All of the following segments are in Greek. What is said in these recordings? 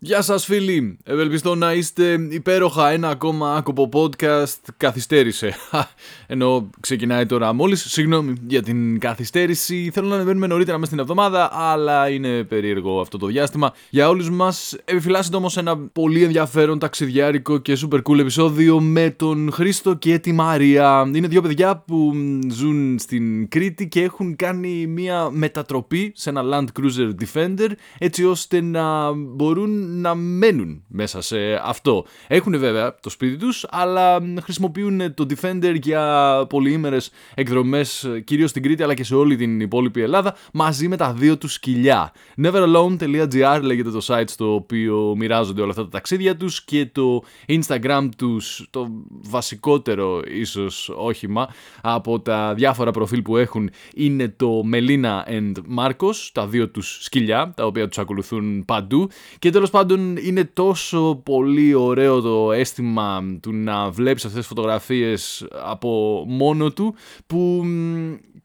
Γεια σας φίλοι, ευελπιστώ να είστε υπέροχα. Ένα ακόμα άκοπο podcast καθυστέρησε. Ενώ ξεκινάει τώρα μόλις, συγγνώμη για την καθυστέρηση. Θέλω να ανεβαίνουμε νωρίτερα μέσα στην εβδομάδα αλλά είναι περίεργο αυτό το διάστημα. Για όλους μας επιφυλάσσεται όμως ένα πολύ ενδιαφέρον ταξιδιάρικο και super cool επεισόδιο με τον Χρήστο και τη Μαρία. Είναι δύο παιδιά που ζουν στην Κρήτη και έχουν κάνει μια μετατροπή σε ένα Land Cruiser Defender έτσι ώστε να μπορούν να μένουν μέσα σε αυτό. Έχουν βέβαια το σπίτι τους, αλλά χρησιμοποιούν το Defender για πολυήμερες εκδρομές, κυρίως στην Κρήτη αλλά και σε όλη την υπόλοιπη Ελλάδα, μαζί με τα δύο τους σκυλιά. neveralone.gr λέγεται το site στο οποίο μοιράζονται όλα αυτά τα ταξίδια τους και το Instagram τους, το βασικότερο ίσως όχημα από τα διάφορα προφίλ που έχουν είναι το Melina and Marcos, τα δύο τους σκυλιά, τα οποία τους ακολουθούν παντού και τέλος πάντων είναι τόσο πολύ ωραίο το αίσθημα του να βλέπεις αυτές τις φωτογραφίες από μόνο του που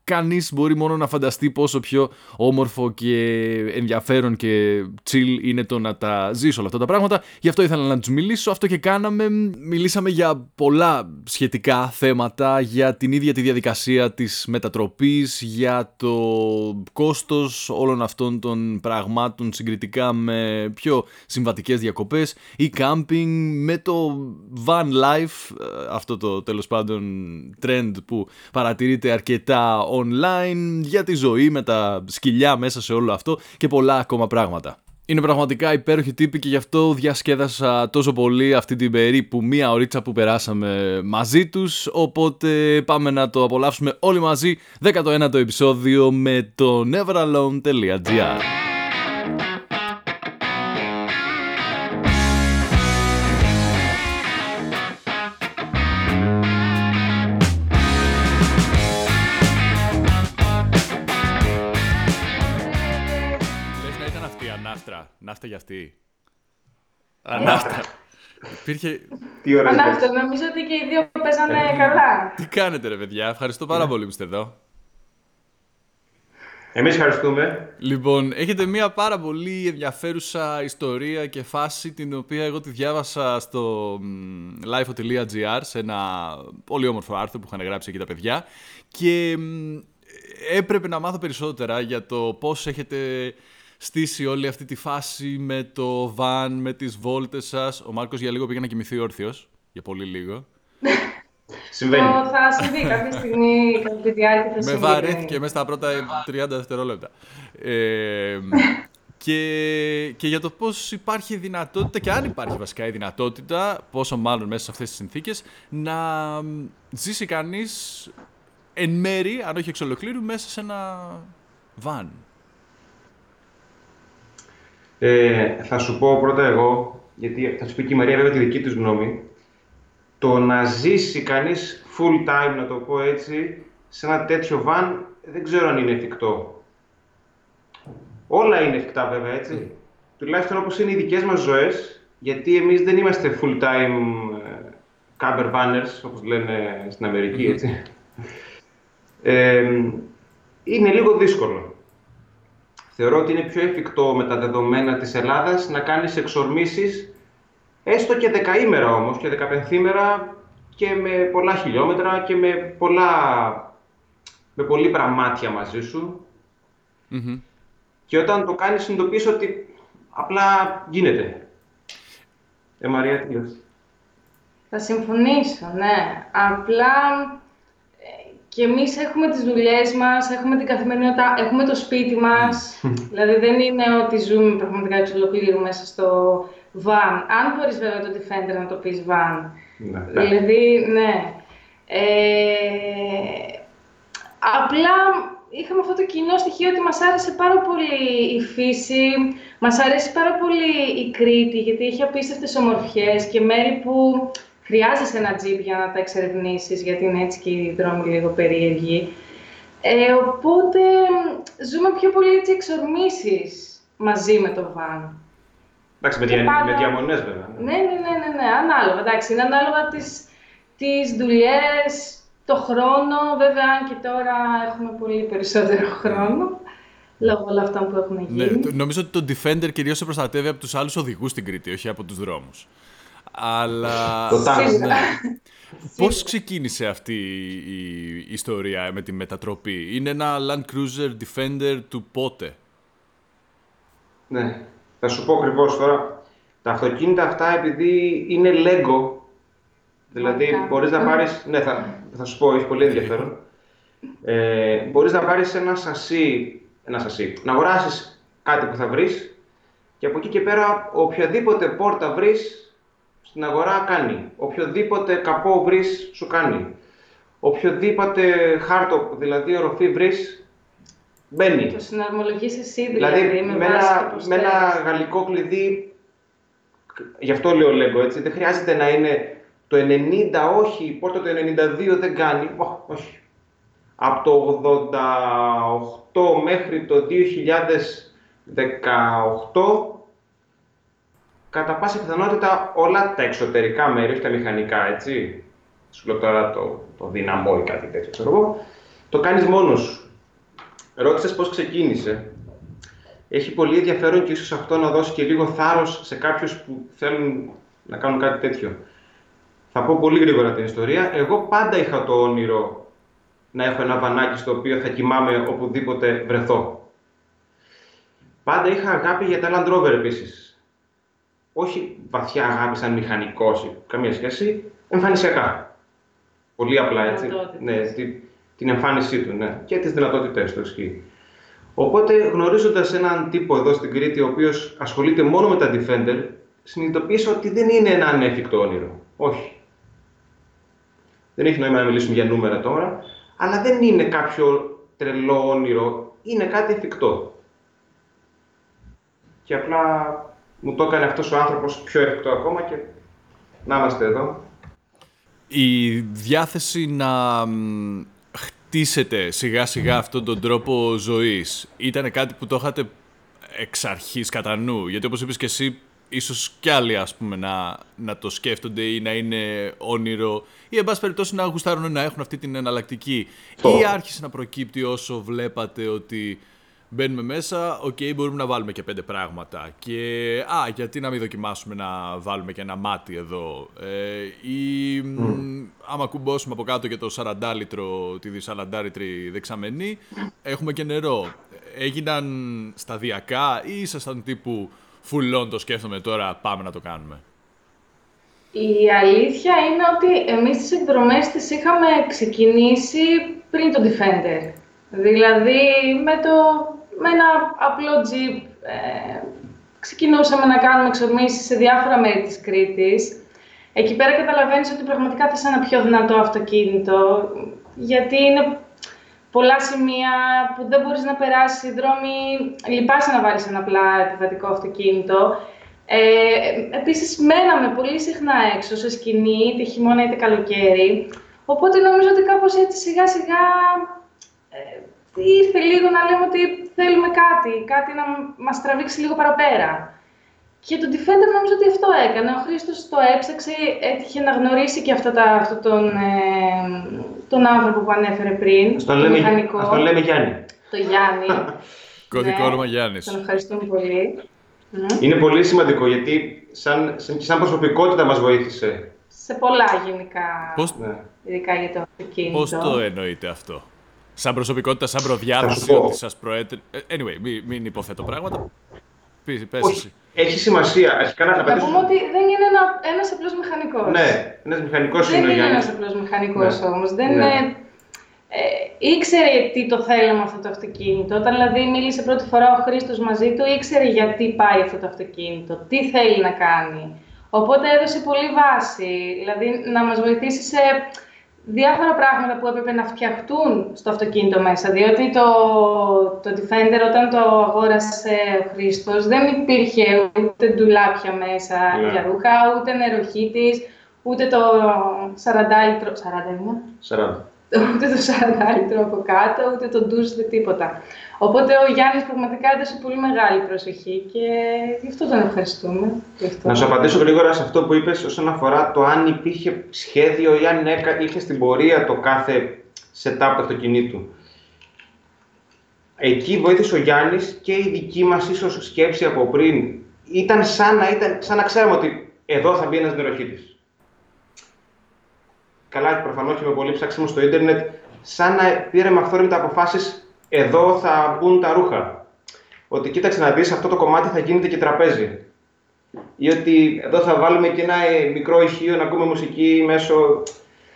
κανείς μπορεί μόνο να φανταστεί πόσο πιο όμορφο και ενδιαφέρον και chill είναι το να τα ζήσει όλα αυτά τα πράγματα. Γι' αυτό ήθελα να τους μιλήσω, αυτό και κάναμε. Μιλήσαμε για πολλά σχετικά θέματα, για την ίδια τη διαδικασία της μετατροπής, για το κόστος όλων αυτών των πραγμάτων συγκριτικά με πιο συμβατικές διακοπές ή camping, με το van life, ε, αυτό το τέλος πάντων trend που παρατηρείται αρκετά online, για τη ζωή με τα σκυλιά μέσα σε όλο αυτό και πολλά ακόμα πράγματα. Είναι πραγματικά υπέροχη τύπη και γι' αυτό διασκέδασα τόσο πολύ αυτή την περίπου μία ωρίτσα που περάσαμε μαζί τους οπότε πάμε να το απολαύσουμε όλοι μαζί 19ο επεισόδιο με το neveralone.gr Ανάφτα για αυτή. Ανάφτα. Υπήρχε... Τι ωραία. Ανάφτα, νομίζω ότι και οι δύο παίζανε ε, καλά. Τι κάνετε ρε παιδιά, ευχαριστώ πάρα πολύ που είστε εδώ. Εμείς ευχαριστούμε. Λοιπόν, έχετε μια πάρα πολύ ενδιαφέρουσα ιστορία και φάση την οποία εγώ τη διάβασα στο lifeo.gr σε ένα πολύ όμορφο άρθρο που είχαν γράψει εκεί τα παιδιά και έπρεπε να μάθω περισσότερα για το πώς έχετε στήσει όλη αυτή τη φάση με το βαν, με τις βόλτες σας. Ο Μάρκος για λίγο πήγε να κοιμηθεί όρθιος, για πολύ λίγο. Συμβαίνει. θα συμβεί κάποια στιγμή, κατά τη διάρκεια Με βαρέθηκε μέσα στα πρώτα 30 δευτερόλεπτα. Ε, και, και για το πώς υπάρχει δυνατότητα και αν υπάρχει βασικά η δυνατότητα, πόσο μάλλον μέσα σε αυτές τις συνθήκες, να ζήσει κανείς εν μέρη, αν όχι εξ ολοκλήρου, μέσα σε ένα βαν. Ε, θα σου πω πρώτα εγώ, γιατί θα σου πει και η Μαρία βέβαια τη δική της γνώμη, το να ζήσει κανείς full time, να το πω έτσι, σε ένα τέτοιο van, δεν ξέρω αν είναι εφικτό. Όλα είναι εφικτά βέβαια, έτσι. Mm. Τουλάχιστον όπως είναι οι δικές μας ζωές, γιατί εμείς δεν είμαστε full time ε, camper banners, όπως λένε στην Αμερική, έτσι. Ε, είναι λίγο δύσκολο θεωρώ ότι είναι πιο εφικτό με τα δεδομένα της Ελλάδας να κάνεις εξορμήσεις έστω και δεκαήμερα όμως και δεκαπενθήμερα και με πολλά χιλιόμετρα και με πολλά με πολύ πραμάτια μαζί σου. Και όταν το κάνεις συνειδητοποιείς ότι απλά γίνεται. Ε, Μαρία, τι Θα συμφωνήσω, ναι. Απλά και εμείς έχουμε τις δουλειές μας, έχουμε την καθημερινότητα, έχουμε το σπίτι μας. δηλαδή δεν είναι ότι ζούμε πραγματικά εξ ολοκλήρου μέσα στο van. Αν μπορείς βέβαια το Defender να το πεις van. Ναι. Δηλαδή, ναι. Ε, απλά είχαμε αυτό το κοινό στοιχείο ότι μας άρεσε πάρα πολύ η φύση, μας αρέσει πάρα πολύ η Κρήτη, γιατί έχει απίστευτες ομορφιές και μέρη που χρειάζεσαι ένα τζιπ για να τα εξερευνήσεις, γιατί είναι έτσι και οι δρόμοι λίγο περίεργοι. Ε, οπότε ζούμε πιο πολύ έτσι εξορμήσεις μαζί με το βαν. Εντάξει, με, δια, πάντα... με διαμονές βέβαια. Ναι, ναι, ναι, ναι, ναι, ανάλογα. Εντάξει, είναι ανάλογα τις, τις δουλειές, το χρόνο. Βέβαια, αν και τώρα έχουμε πολύ περισσότερο χρόνο. Λόγω όλων αυτών που έχουν Ναι, γίνει. το- νομίζω ότι το Defender κυρίως σε προστατεύει από τους άλλους οδηγούς στην Κρήτη, όχι από τους δρόμους. Αλλά... Το τάγκ. Σίγουρα. Ναι. Πώς ξεκίνησε αυτή η ιστορία με τη μετατροπή; Είναι ένα Land Cruiser Defender του πότε; Ναι, θα σου πω ακριβώς τώρα. Τα αυτοκίνητα αυτά επειδή είναι Lego, δηλαδή Μάλιστα. μπορείς να πάρεις, ναι θα, θα σου πω, έχει πολύ ενδιαφέρον. Ε, μπορείς να πάρεις ένα σασί, ένα σασί, να αγοράσεις κάτι που θα βρεις και από εκεί και πέρα οποιαδήποτε πόρτα βρεις στην αγορά κάνει. Οποιοδήποτε καπό βρεις σου κάνει. Οποιοδήποτε χάρτο, δηλαδή οροφή βρεις, μπαίνει. Το συναρμολογείς εσύ δηλαδή, Δηλαδή, με, με βάση ένα, το πώς με ένα θέλεις. γαλλικό κλειδί, γι' αυτό λέω Lego έτσι, δεν χρειάζεται να είναι το 90, όχι, η πόρτα το 92 δεν κάνει, Ω, όχι. Από το 88 μέχρι το 2018, κατά πάσα πιθανότητα όλα τα εξωτερικά μέρη, όχι τα μηχανικά, έτσι, σου λέω τώρα το, το δυναμό ή κάτι τέτοιο, ξέρω εγώ, το κάνεις μόνος σου. Ρώτησες πώς ξεκίνησε. Έχει πολύ ενδιαφέρον και ίσως αυτό να δώσει και λίγο θάρρος σε κάποιους που θέλουν να κάνουν κάτι τέτοιο. Θα πω πολύ γρήγορα την ιστορία. Εγώ πάντα είχα το όνειρο να έχω ένα βανάκι στο οποίο θα κοιμάμαι οπουδήποτε βρεθώ. Πάντα είχα αγάπη για τα Land Rover επίσης. Όχι βαθιά αγάπη σαν μηχανικός ή καμία σχέση, εμφανισιακά. Πολύ απλά έτσι. Δυνατότητες. Ναι, τη- την εμφάνισή του ναι. και τις δυνατότητές του ισχύει. Οπότε γνωρίζοντας έναν τύπο εδώ στην Κρήτη ο οποίος ασχολείται μόνο με τα Defender, συνειδητοποίησα ότι δεν είναι ένα ανέφικτο όνειρο. Όχι. Δεν έχει νόημα να μιλήσουμε για νούμερα τώρα, αλλά δεν είναι κάποιο τρελό όνειρο, είναι κάτι εφικτό. Και απλά μου το έκανε αυτός ο άνθρωπος πιο εφικτό ακόμα και να είμαστε εδώ. Η διάθεση να μ, χτίσετε σιγά σιγά αυτόν τον τρόπο ζωής ήταν κάτι που το είχατε εξ αρχής κατά νου; Γιατί όπως είπες και εσύ, ίσως κι άλλοι ας πούμε να, να το σκέφτονται ή να είναι όνειρο ή εν πάση περιπτώσει να γουστάρουν να έχουν αυτή την εναλλακτική. Το. Ή άρχισε να προκύπτει όσο βλέπατε ότι μπαίνουμε μέσα, οκ, μπορούμε να βάλουμε και πέντε πράγματα. Και, α, γιατί να μην δοκιμάσουμε να βάλουμε και ένα μάτι εδώ. Ε, ή, μ, άμα κουμπώσουμε από κάτω και το 40λιτρο, τη τη σαραντάλιτρη δεξαμενή, έχουμε και νερό. Έγιναν σταδιακά ή ήσασταν τύπου full on το σκέφτομαι τώρα, πάμε να το κάνουμε. Η αλήθεια είναι ότι εμείς τις εκδρομές τις είχαμε ξεκινήσει πριν το Defender. Δηλαδή με, το, με ένα απλό Jeep ε, ξεκινούσαμε να κάνουμε εξορμήσεις σε διάφορα μέρη της Κρήτης. Εκεί πέρα καταλαβαίνεις ότι πραγματικά θες ένα πιο δυνατό αυτοκίνητο, γιατί είναι πολλά σημεία που δεν μπορείς να περάσεις, οι δρόμοι λυπάσαι να βάλεις ένα απλά επιβατικό αυτοκίνητο. Ε, επίσης, μέναμε πολύ συχνά έξω, σε σκηνή, είτε χειμώνα είτε καλοκαίρι. Οπότε νομίζω ότι κάπως έτσι σιγά σιγά ε, ήρθε λίγο να λέμε ότι θέλουμε κάτι, κάτι να μας τραβήξει λίγο παραπέρα. Και το Defender νομίζω ότι αυτό έκανε. Ο Χρήστος το έψαξε, έτυχε να γνωρίσει και αυτό, τα, αυτό τον, ε, τον άνθρωπο που ανέφερε πριν, Ας τον τον λέμε, μηχανικό, ας τον λέμε Γιάννη. το Γιάννη. Κωδικό Ναι, όνομα Γιάννης. Τον ευχαριστούμε πολύ. Μμ. Είναι πολύ σημαντικό γιατί σαν, σαν, σαν προσωπικότητα μας βοήθησε. Σε πολλά γενικά, Πώς, Ναι. ειδικά για το αυτοκίνητο. πώς το εννοείτε αυτό; Σαν προσωπικότητα, σαν Θα προδιάθεση, σου πω. ότι σας προέτρε... Ε, Anyway, μην, μην υποθέτω πράγματα. Πες, πες Όχι, εσύ. έχει σημασία. Αρχικά να Να απαντήσω. πούμε ότι δεν είναι ένα, ένας απλός μηχανικός. Ναι, ένας μηχανικός Δεν είναι ο είναι ένας Γιάννης. απλός μηχανικός Ναι. όμως. Δεν Ναι. είναι... Ε, ήξερε τι το θέλαμε αυτό το αυτοκίνητο. Όταν δηλαδή μίλησε πρώτη φορά ο Χρήστος μαζί του, ήξερε γιατί πάει αυτό το αυτοκίνητο, τι θέλει να κάνει. Οπότε έδωσε πολύ βάση, δηλαδή να μας βοηθήσει σε διάφορα πράγματα που έπρεπε να φτιαχτούν στο αυτοκίνητο μέσα. Διότι το, το Defender όταν το αγόρασε ο Χρήστος δεν υπήρχε ούτε ντουλάπια μέσα Ναι. για ρούχα, ούτε νεροχύτης, ούτε το 40 λίτρο... 40 είναι; 40. Ούτε το 40 λίτρο από κάτω, ούτε το ντουζ, ούτε τίποτα. Οπότε ο Γιάννης πραγματικά έδωσε πολύ μεγάλη προσοχή και γι' αυτό τον ευχαριστούμε. Γι' αυτό. Να σου απαντήσω γρήγορα σε αυτό που είπες όσον αφορά το αν υπήρχε σχέδιο ή αν έκα- είχε στην πορεία το κάθε setup του αυτοκινήτου. εκεί βοήθησε ο Γιάννης και η δική μας ίσως σκέψη από πριν ήταν σαν να, ήταν, σαν να ξέρουμε ότι εδώ θα μπει ένας νεροχύτης. Καλά, προφανώς και με πολύ ψάξιμο στο ίντερνετ, σαν να πήραμε αυθόρμητα αποφάσεις εδώ θα μπουν τα ρούχα. Ότι κοίταξε να δεις, αυτό το κομμάτι θα γίνεται και τραπέζι. Ή ότι εδώ θα βάλουμε και ένα ε, μικρό ηχείο να ακούμε μουσική μέσω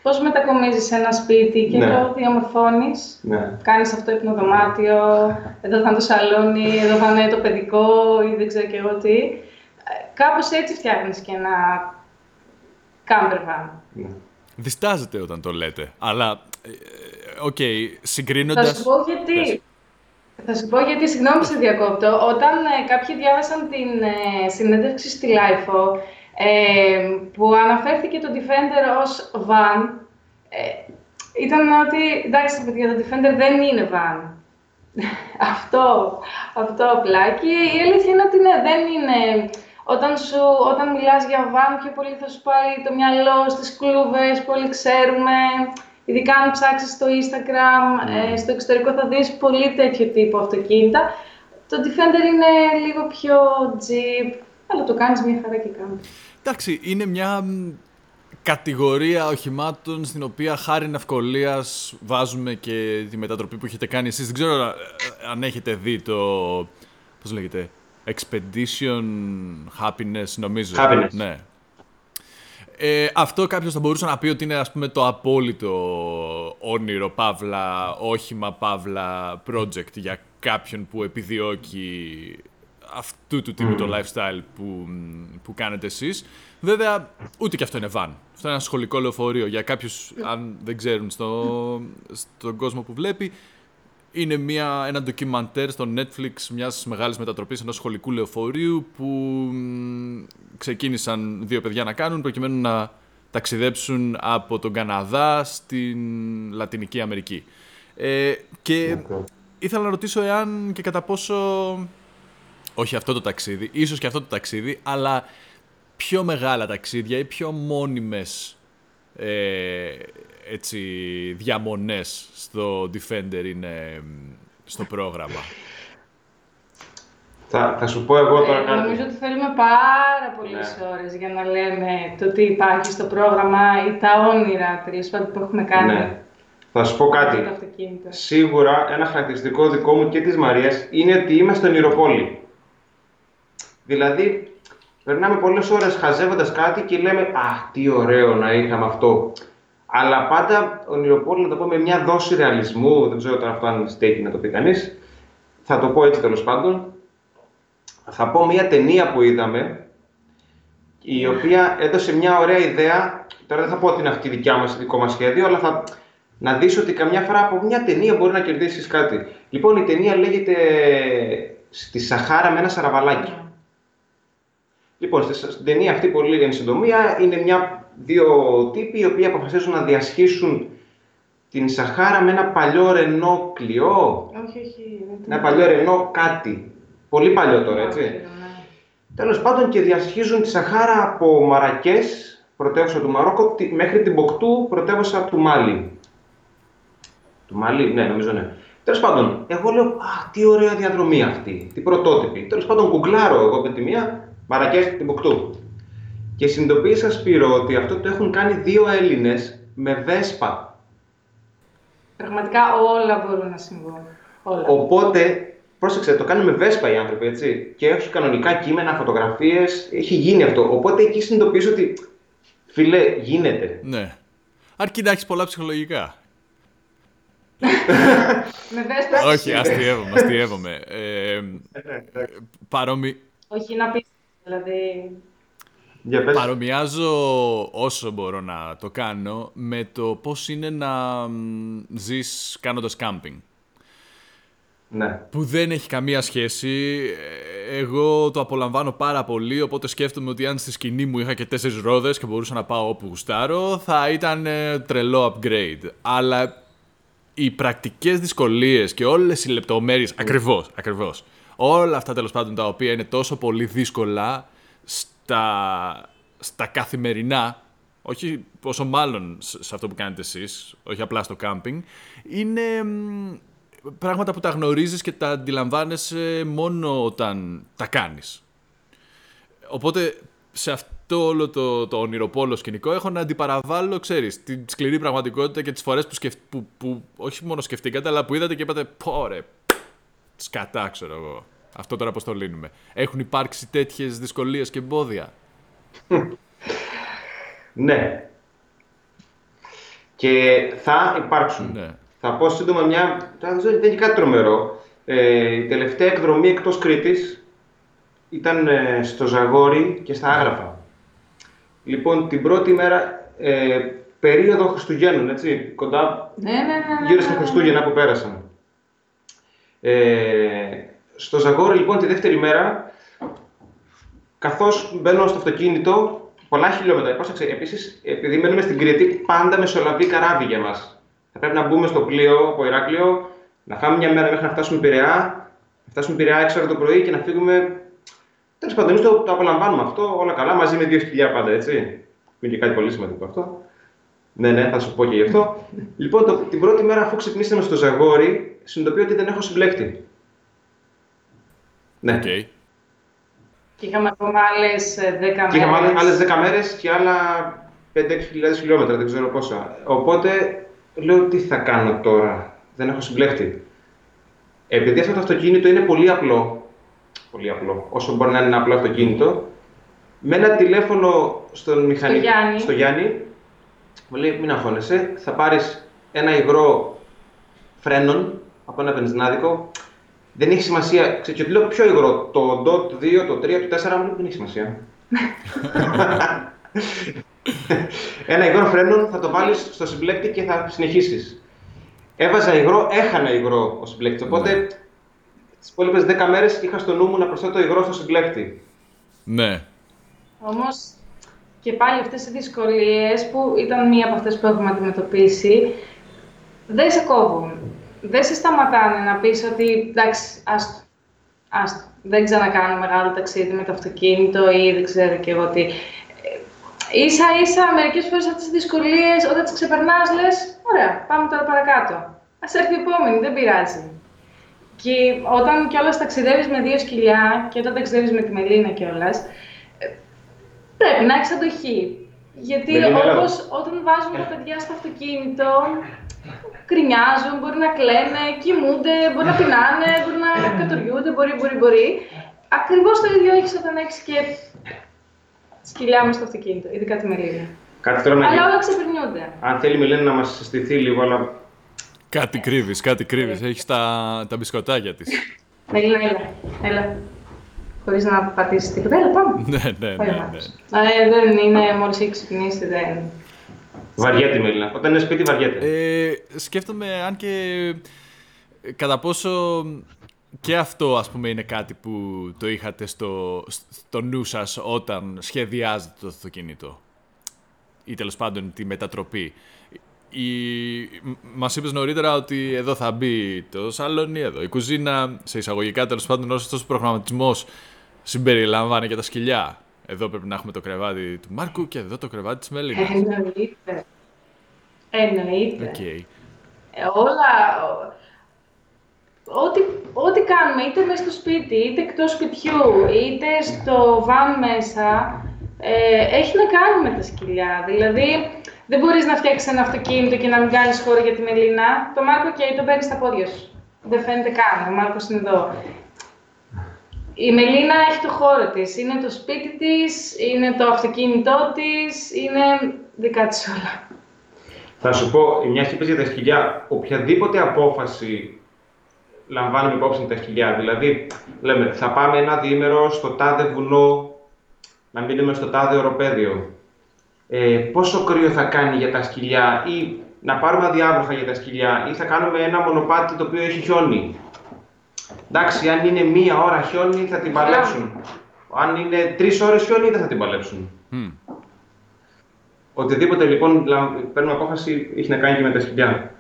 Πώς μετακομίζεις ένα σπίτι και Ναι. το διαμορφώνεις. Ναι. Κάνεις αυτό υπνοδωμάτιο, εδώ θα είναι το σαλόνι, εδώ θα είναι το παιδικό ή δεν ξέρω και εγώ τι. Κάπως έτσι φτιάχνεις και ένα camper van. ναι. Διστάζετε όταν το λέτε, αλλά, ε, ε, οκ, Θα συγκρίνοντας... σου πω γιατί. Θα σου πω γιατί, συγγνώμη που σε διακόπτω. Όταν ε, κάποιοι διάβασαν την ε, συνέντευξη στη LIFO, ε, που αναφέρθηκε το Defender ως van, ε, ήταν ότι, εντάξει παιδιά, το Defender δεν είναι van. αυτό, αυτό απλά. Και η αλήθεια είναι ότι ναι, δεν είναι... Όταν, σου, όταν μιλάς για van, πιο πολύ θα σου πάει το μυαλό στις κλούβες που όλοι ξέρουμε. Ειδικά αν ψάξεις στο Instagram, ε, στο εξωτερικό θα δεις πολύ τέτοιο τύπο αυτοκίνητα. Το Defender είναι λίγο πιο Jeep, αλλά το κάνεις μια χαρά και κάνει. Εντάξει, είναι μια μ, κατηγορία οχημάτων στην οποία χάρη ευκολία βάζουμε και τη μετατροπή που έχετε κάνει εσείς. Δεν ξέρω ε, ε, αν έχετε δει το, πώς λέγεται, Expedition Happiness, νομίζω. Happiness. Ναι. Ε, αυτό κάποιος θα μπορούσε να πει ότι είναι ας πούμε το απόλυτο όνειρο, παύλα, όχημα, παύλα, project για κάποιον που επιδιώκει αυτού του τύπου το lifestyle που, που κάνετε εσείς. Βέβαια, ούτε και αυτό είναι van. Αυτό είναι ένα σχολικό λεωφορείο. Για κάποιους, αν δεν ξέρουν στο, στον κόσμο που βλέπει, είναι μια, ένα ντοκιμαντέρ στο Netflix μιας μεγάλης μετατροπής ενός σχολικού λεωφορείου που μ, ξεκίνησαν δύο παιδιά να κάνουν προκειμένου να ταξιδέψουν από τον Καναδά στην Λατινική Αμερική. Ε, και ήθελα να ρωτήσω εάν και κατά πόσο όχι αυτό το ταξίδι, ίσως και αυτό το ταξίδι, αλλά πιο μεγάλα ταξίδια ή πιο μόνιμες ε, έτσι, διαμονές στο Defender είναι μ, στο πρόγραμμα. Θα, θα σου πω εγώ τώρα Ε, κάτι. νομίζω ότι θέλουμε πάρα πολλές ώρες για να λέμε το τι υπάρχει στο πρόγραμμα ή τα όνειρα τέλος πάντων που έχουμε κάνει Ναι. Θα σου πω κάτι. με το αυτοκίνητο. Σίγουρα ένα χαρακτηριστικό δικό μου και της Μαρίας είναι ότι είμαστε ονειροπόλοι. Δηλαδή, περνάμε πολλές ώρες χαζεύοντας κάτι και λέμε «Α, τι ωραίο να είχαμε αυτό». Αλλά πάντα ονειροπόλοι, να το πω με μια δόση ρεαλισμού, δεν ξέρω τώρα αυτό αν στέκει να το πει κανείς, θα το πω έτσι τέλος πάντων. Θα πω μια ταινία που είδαμε, η οποία έδωσε μια ωραία ιδέα. Τώρα δεν θα πω ότι είναι αυτή η δικιά μας, δικό μας σχέδιο, αλλά θα να δεις ότι καμιά φορά από μια ταινία μπορεί να κερδίσεις κάτι. Λοιπόν, η ταινία λέγεται «Στη Σαχάρα με ένα σαραβαλάκι». Λοιπόν, στη- στην ταινία αυτή, πολύ εν συντομία, είναι μια, δύο τύποι οι οποίοι αποφασίζουν να διασχίσουν την Σαχάρα με ένα παλιό Ρενό Κλειό, Όχι, όχι. δεν το- ένα παλιό Ρενό κάτι. Πολύ παλιό τώρα, δεν έτσι. ξέρω, ναι. Τέλος πάντων και διασχίζουν τη Σαχάρα από Μαρακές, πρωτεύουσα του Μαρόκο, τη- μέχρι την Μποκτού, πρωτεύουσα του Μάλι. Του Μάλι, ναι, νομίζω ναι. Τέλος πάντων, εγώ λέω, α, τι ωραία διαδρομή αυτή, τι πρωτότυπη. Τέλος πάντων, κουκλάρω εγώ με τη μία, Μαρακές, την Μποκτού. Και συνειδητοποίησα, Σπύρο, ότι αυτό το έχουν κάνει δύο Έλληνες με Βέσπα. Πραγματικά όλα μπορούν να συμβούν. Όλα. Οπότε, πρόσεξε, το κάνουν με Βέσπα οι άνθρωποι, έτσι. Και έχει κανονικά κείμενα, φωτογραφίες, έχει γίνει αυτό. Οπότε εκεί συνειδητοποιήσω ότι, φίλε, γίνεται. Ναι. Αρκεί να έχεις πολλά ψυχολογικά. Με βέσπα. Όχι, αστείευομαι, αστείευομαι. Ε, παρομοι... Όχι, να πεις, δηλαδή... Για πες. Παρομοιάζω όσο μπορώ να το κάνω με το πώς είναι να μ, ζεις κάνοντας κάμπινγκ. Ναι. Που δεν έχει καμία σχέση. Ε, Εγώ το απολαμβάνω πάρα πολύ, οπότε σκέφτομαι ότι αν στη σκηνή μου είχα και τέσσερις ρόδες και μπορούσα να πάω όπου γουστάρω, θα ήταν ε, τρελό upgrade. Αλλά οι πρακτικές δυσκολίες και όλες οι λεπτομέρειες, ακριβώς, ακριβώς, όλα αυτά τέλος πάντων τα οποία είναι τόσο πολύ δύσκολα στα, στα καθημερινά, όχι πόσο μάλλον σε σε αυτό που κάνετε εσείς, όχι απλά στο κάμπινγκ, είναι, μ, πράγματα που τα γνωρίζεις και τα αντιλαμβάνεσαι μόνο όταν τα κάνεις. Οπότε σε αυτό όλο το, το ονειροπόλο σκηνικό έχω να αντιπαραβάλλω, ξέρεις, την σκληρή πραγματικότητα και τις φορές που, σκεφ, που, που όχι μόνο σκεφτήκατε, αλλά που είδατε και είπατε πω ρε, σκατά ξέρω εγώ. Αυτό τώρα πώς το λύνουμε. Έχουν υπάρξει τέτοιες δυσκολίες και εμπόδια; ναι. Και θα υπάρξουν. Ναι. Θα πω σύντομα μια. Δεν είναι κάτι τρομερό. Ε, η τελευταία εκδρομή εκτός Κρήτης ήταν ε, στο Ζαγόρι και στα Άγραφα. Λοιπόν, την πρώτη μέρα, ε, περίοδο Χριστουγέννων, έτσι, κοντά, ναι, ναι, ναι, ναι γύρω στα ναι, ναι. Χριστούγεννα που πέρασαν. Ε, στο Ζαγόρι, λοιπόν, τη δεύτερη μέρα, καθώς μπαίνω στο αυτοκίνητο, πολλά χιλιόμετρα, πρόσεξε, επίσης, επειδή μένουμε στην Κρήτη, πάντα μεσολαβεί καράβι για μας. Θα πρέπει να μπούμε στο πλοίο από Ηράκλειο, να φάμε μια μέρα μέχρι να φτάσουμε Πειραιά, να φτάσουμε Πειραιά 6 ώρα το πρωί και να φύγουμε Τέλος πάντων, εμείς το, το απολαμβάνουμε αυτό όλα καλά, μαζί με δύο σκυλιά πάντα, έτσι. Που είναι και κάτι πολύ σημαντικό αυτό. Ναι, ναι, θα σου πω και γι' αυτό. λοιπόν, το, την πρώτη μέρα, αφού ξυπνήσαμε στο Ζαγόρι, συνειδητοποιώ ότι δεν έχω συμπλέκτη. Ναι. Okay. Και είχαμε ακόμα άλλες 10 μέρε. Και είχαμε άλλε 10 μέρες και άλλα 5-6 χιλιόμετρα, δεν ξέρω πόσα. Οπότε λέω τι θα κάνω τώρα; Δεν έχω συμπλέκτη. Επειδή αυτό το αυτοκίνητο είναι πολύ απλό, πολύ απλό, όσο μπορεί να είναι ένα απλό αυτοκίνητο, με ένα τηλέφωνο στον μηχανικό, στο Γιάννη, στο Γιάννη μου λέει μην αγχώνεσαι, θα πάρεις ένα υγρό φρένων από ένα βενζινάδικο, δεν έχει σημασία, ξέρω, και λέω ποιο υγρό, το DOT 2, το 3, το 4, μου δεν έχει σημασία. ένα υγρό φρένων θα το βάλεις στο συμπλέκτη και θα συνεχίσεις. Έβαζα υγρό, έχανα υγρό ο συμπλέκτης, οπότε ναι τις υπόλοιπες 10 μέρες είχα στο νου μου να προσθέτω υγρό στο συμπλέκτη. Ναι. Όμως και πάλι αυτές οι δυσκολίες που ήταν μία από αυτές που έχουμε αντιμετωπίσει, δεν σε κόβουν. Δεν σε σταματάνε να πεις ότι εντάξει, άστο, άστο. Δεν ξανακάνω μεγάλο ταξίδι με το αυτοκίνητο ή δεν ξέρω και εγώ τι. Ίσα ίσα μερικές φορές αυτές τι δυσκολίες όταν τις ξεπερνάς, λες: Ωραία, πάμε τώρα παρακάτω. Α έρθει η επόμενη, δεν πειράζει. Και όταν κιόλα ταξιδεύεις με δύο σκυλιά και όταν ταξιδεύεις με τη Μελίνα κιόλας, ε, πρέπει να έχεις αντοχή. Γιατί όπως όταν βάζουμε τα παιδιά στο αυτοκίνητο, κρινιάζουν, μπορεί να κλαίνε, κοιμούνται, μπορεί να πεινάνε, μπορεί να κατοριούνται, μπορεί, μπορεί, μπορεί. Ακριβώς το ίδιο έχεις όταν έχεις και σκυλιά μες στο αυτοκίνητο, ειδικά τη Μελίνα. Κάτι τώρα Αλλά όλα ξεπερνιούνται. Αν θέλει η Μελίνα να μας συστηθεί λίγο, αλλά Κάτι κρύβεις, κάτι κρύβεις. Έχεις τα, τα μπισκοτάκια της. Έλα, έλα, έλα. Χωρίς να πατήσεις τίποτα. Έλα, πάμε. ναι, ναι, ναι. ναι. Ε, δεν είναι, μόλις έχει ξεκινήσει, δεν. Βαριέται, Μελίνα. Όταν είναι σπίτι, βαριέται. Ε, σκέφτομαι αν και κατά πόσο και αυτό ας πούμε είναι κάτι που το είχατε στο, στο νου σας όταν σχεδιάζετε το αυτοκίνητο ή τέλος πάντων τη μετατροπή η... Μας είπες νωρίτερα ότι εδώ θα μπει το σαλόνι, εδώ η κουζίνα, σε εισαγωγικά τέλος πάντων όσο ο προγραμματισμός συμπεριλάμβανε και τα σκυλιά. Εδώ πρέπει να έχουμε το κρεβάτι του Μάρκου και εδώ το κρεβάτι της Μελίνας. Εννοείται. Εννοείται. Okay. Ε, όλα... Ό,τι, ό,τι κάνουμε, είτε μέσα στο σπίτι, είτε εκτός σπιτιού, είτε στο βαν μέσα, ε, έχει να κάνει με τα σκυλιά. Δηλαδή, δεν μπορείς να φτιάξεις ένα αυτοκίνητο και να μην κάνεις χώρο για τη Μελίνα. Το Μάρκο και το παίρνεις στα πόδια σου. Δεν φαίνεται καν. Ο Μάρκος είναι εδώ. Η Μελίνα έχει το χώρο της. Είναι το σπίτι της, είναι το αυτοκίνητό της, είναι δικά της όλα. Θα σου πω, μια και για τα σκυλιά, οποιαδήποτε απόφαση λαμβάνουμε υπόψη τα σκυλιά. Δηλαδή, λέμε, θα πάμε ένα διήμερο στο τάδε βουνό, να μείνουμε στο τάδε οροπέδιο ε, πόσο κρύο θα κάνει για τα σκυλιά ή να πάρουμε αδιάβροχα για τα σκυλιά ή θα κάνουμε ένα μονοπάτι το οποίο έχει χιόνι; Εντάξει, αν είναι μία ώρα χιόνι θα την παλέψουν. Αν είναι τρεις ώρες χιόνι δεν θα την παλέψουν. Mm. Οτιδήποτε λοιπόν παίρνουμε απόφαση έχει να κάνει και με τα σκυλιά.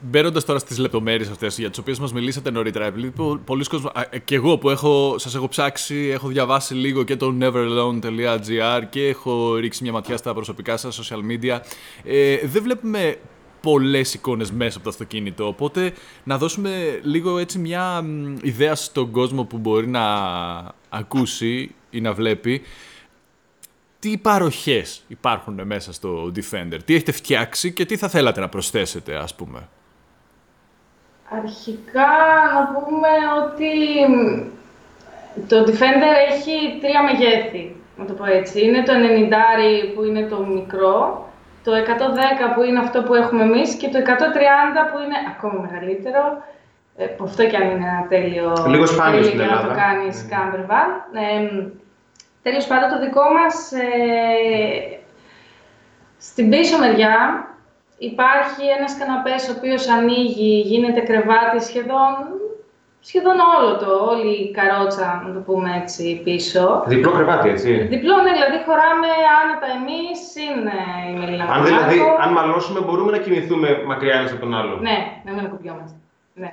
Μπαίνοντας τώρα στις λεπτομέρειες αυτές για τις οποίες μας μιλήσατε νωρίτερα, επειδή πολλοί κόσμοι. και εγώ που έχω, σας έχω ψάξει, έχω διαβάσει λίγο και το neveralone.gr και έχω ρίξει μια ματιά στα προσωπικά σας social media. Ε, δεν βλέπουμε πολλές εικόνες μέσα από το αυτοκίνητο. Οπότε να δώσουμε λίγο έτσι μια ιδέα στον κόσμο που μπορεί να ακούσει ή να βλέπει τι παροχές υπάρχουν μέσα στο Defender, τι έχετε φτιάξει και τι θα θέλατε να προσθέσετε ας πούμε; Αρχικά να πούμε ότι το Defender έχει τρία μεγέθη, να το πω έτσι. Είναι το 90 που είναι το μικρό, το 110 που είναι αυτό που έχουμε εμείς και το 130 που είναι ακόμα μεγαλύτερο. Ε, αυτό κι αν είναι ένα τέλειο, Λίγος σπάνιο στην τέλειο για να το Ελλάδα. κάνεις Ναι. camper van. Ε, τέλος πάντων το δικό μας, ε, στην πίσω μεριά υπάρχει ένας καναπές ο οποίος ανοίγει, γίνεται κρεβάτι σχεδόν, σχεδόν όλο το, όλη η καρότσα, να το πούμε έτσι, πίσω. Διπλό κρεβάτι, έτσι. Διπλό, ναι, δηλαδή χωράμε άνετα εμείς, είναι η Μελίνα Αν δηλαδή, Παπάκο. αν μαλώσουμε, μπορούμε να κινηθούμε μακριά ένας από τον άλλο. Ναι, να μην κουπιόμαστε. Ναι.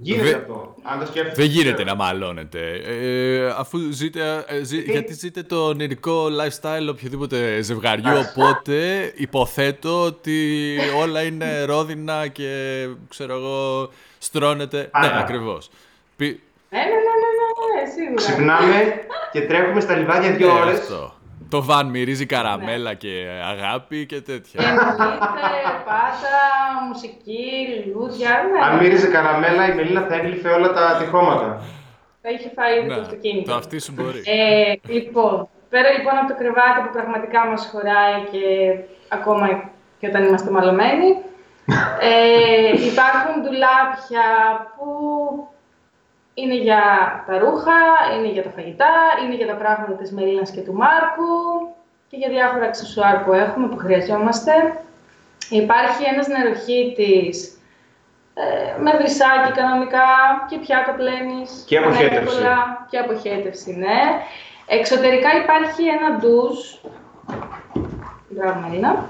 Γίνεται Δε- αυτό. Αν το σκέφτεσαι. Δεν γίνεται να μαλώνετε. Ε, αφού ζείτε, ε, ζει- γιατί; ζείτε το ονειρικό lifestyle οποιοδήποτε ζευγαριού, οπότε υποθέτω ότι όλα είναι ρόδινα και ξέρω εγώ στρώνεται. Άρα. Ναι, ακριβώς. Πι- Ναι, ναι, ναι, ναι, ναι, ναι, σίγουρα. Ξυπνάμε και τρέχουμε στα λιβάδια δύο ναι, ώρες. Αυτό. Το βαν μυρίζει καραμέλα και αγάπη και τέτοια. Εννοείται, πάτα, μουσική, λουλούδια, ναι. Αν μύριζε καραμέλα, η Μελίνα θα έγλυφε όλα τα τυχώματα. Θα είχε φάει ήδη Ναι, το αυτοκίνητο. το αυτή σου μπορεί. Ε, λοιπόν, πέρα λοιπόν από το κρεβάτι που πραγματικά μας χωράει και ακόμα και όταν είμαστε μαλωμένοι, ε, υπάρχουν ντουλάπια που είναι για τα ρούχα, είναι για τα φαγητά, είναι για τα πράγματα της Μελίνας και του Μάρκου και για διάφορα αξεσουάρ που έχουμε, που χρειαζόμαστε. Υπάρχει ένας νεροχύτης ε, με βρυσάκι κανονικά και πιάτα πλένεις. Και αποχέτευση. πανεύκολα, Και αποχέτευση, ναι. Εξωτερικά υπάρχει ένα ντουζ. Μπράβο, Μελίνα.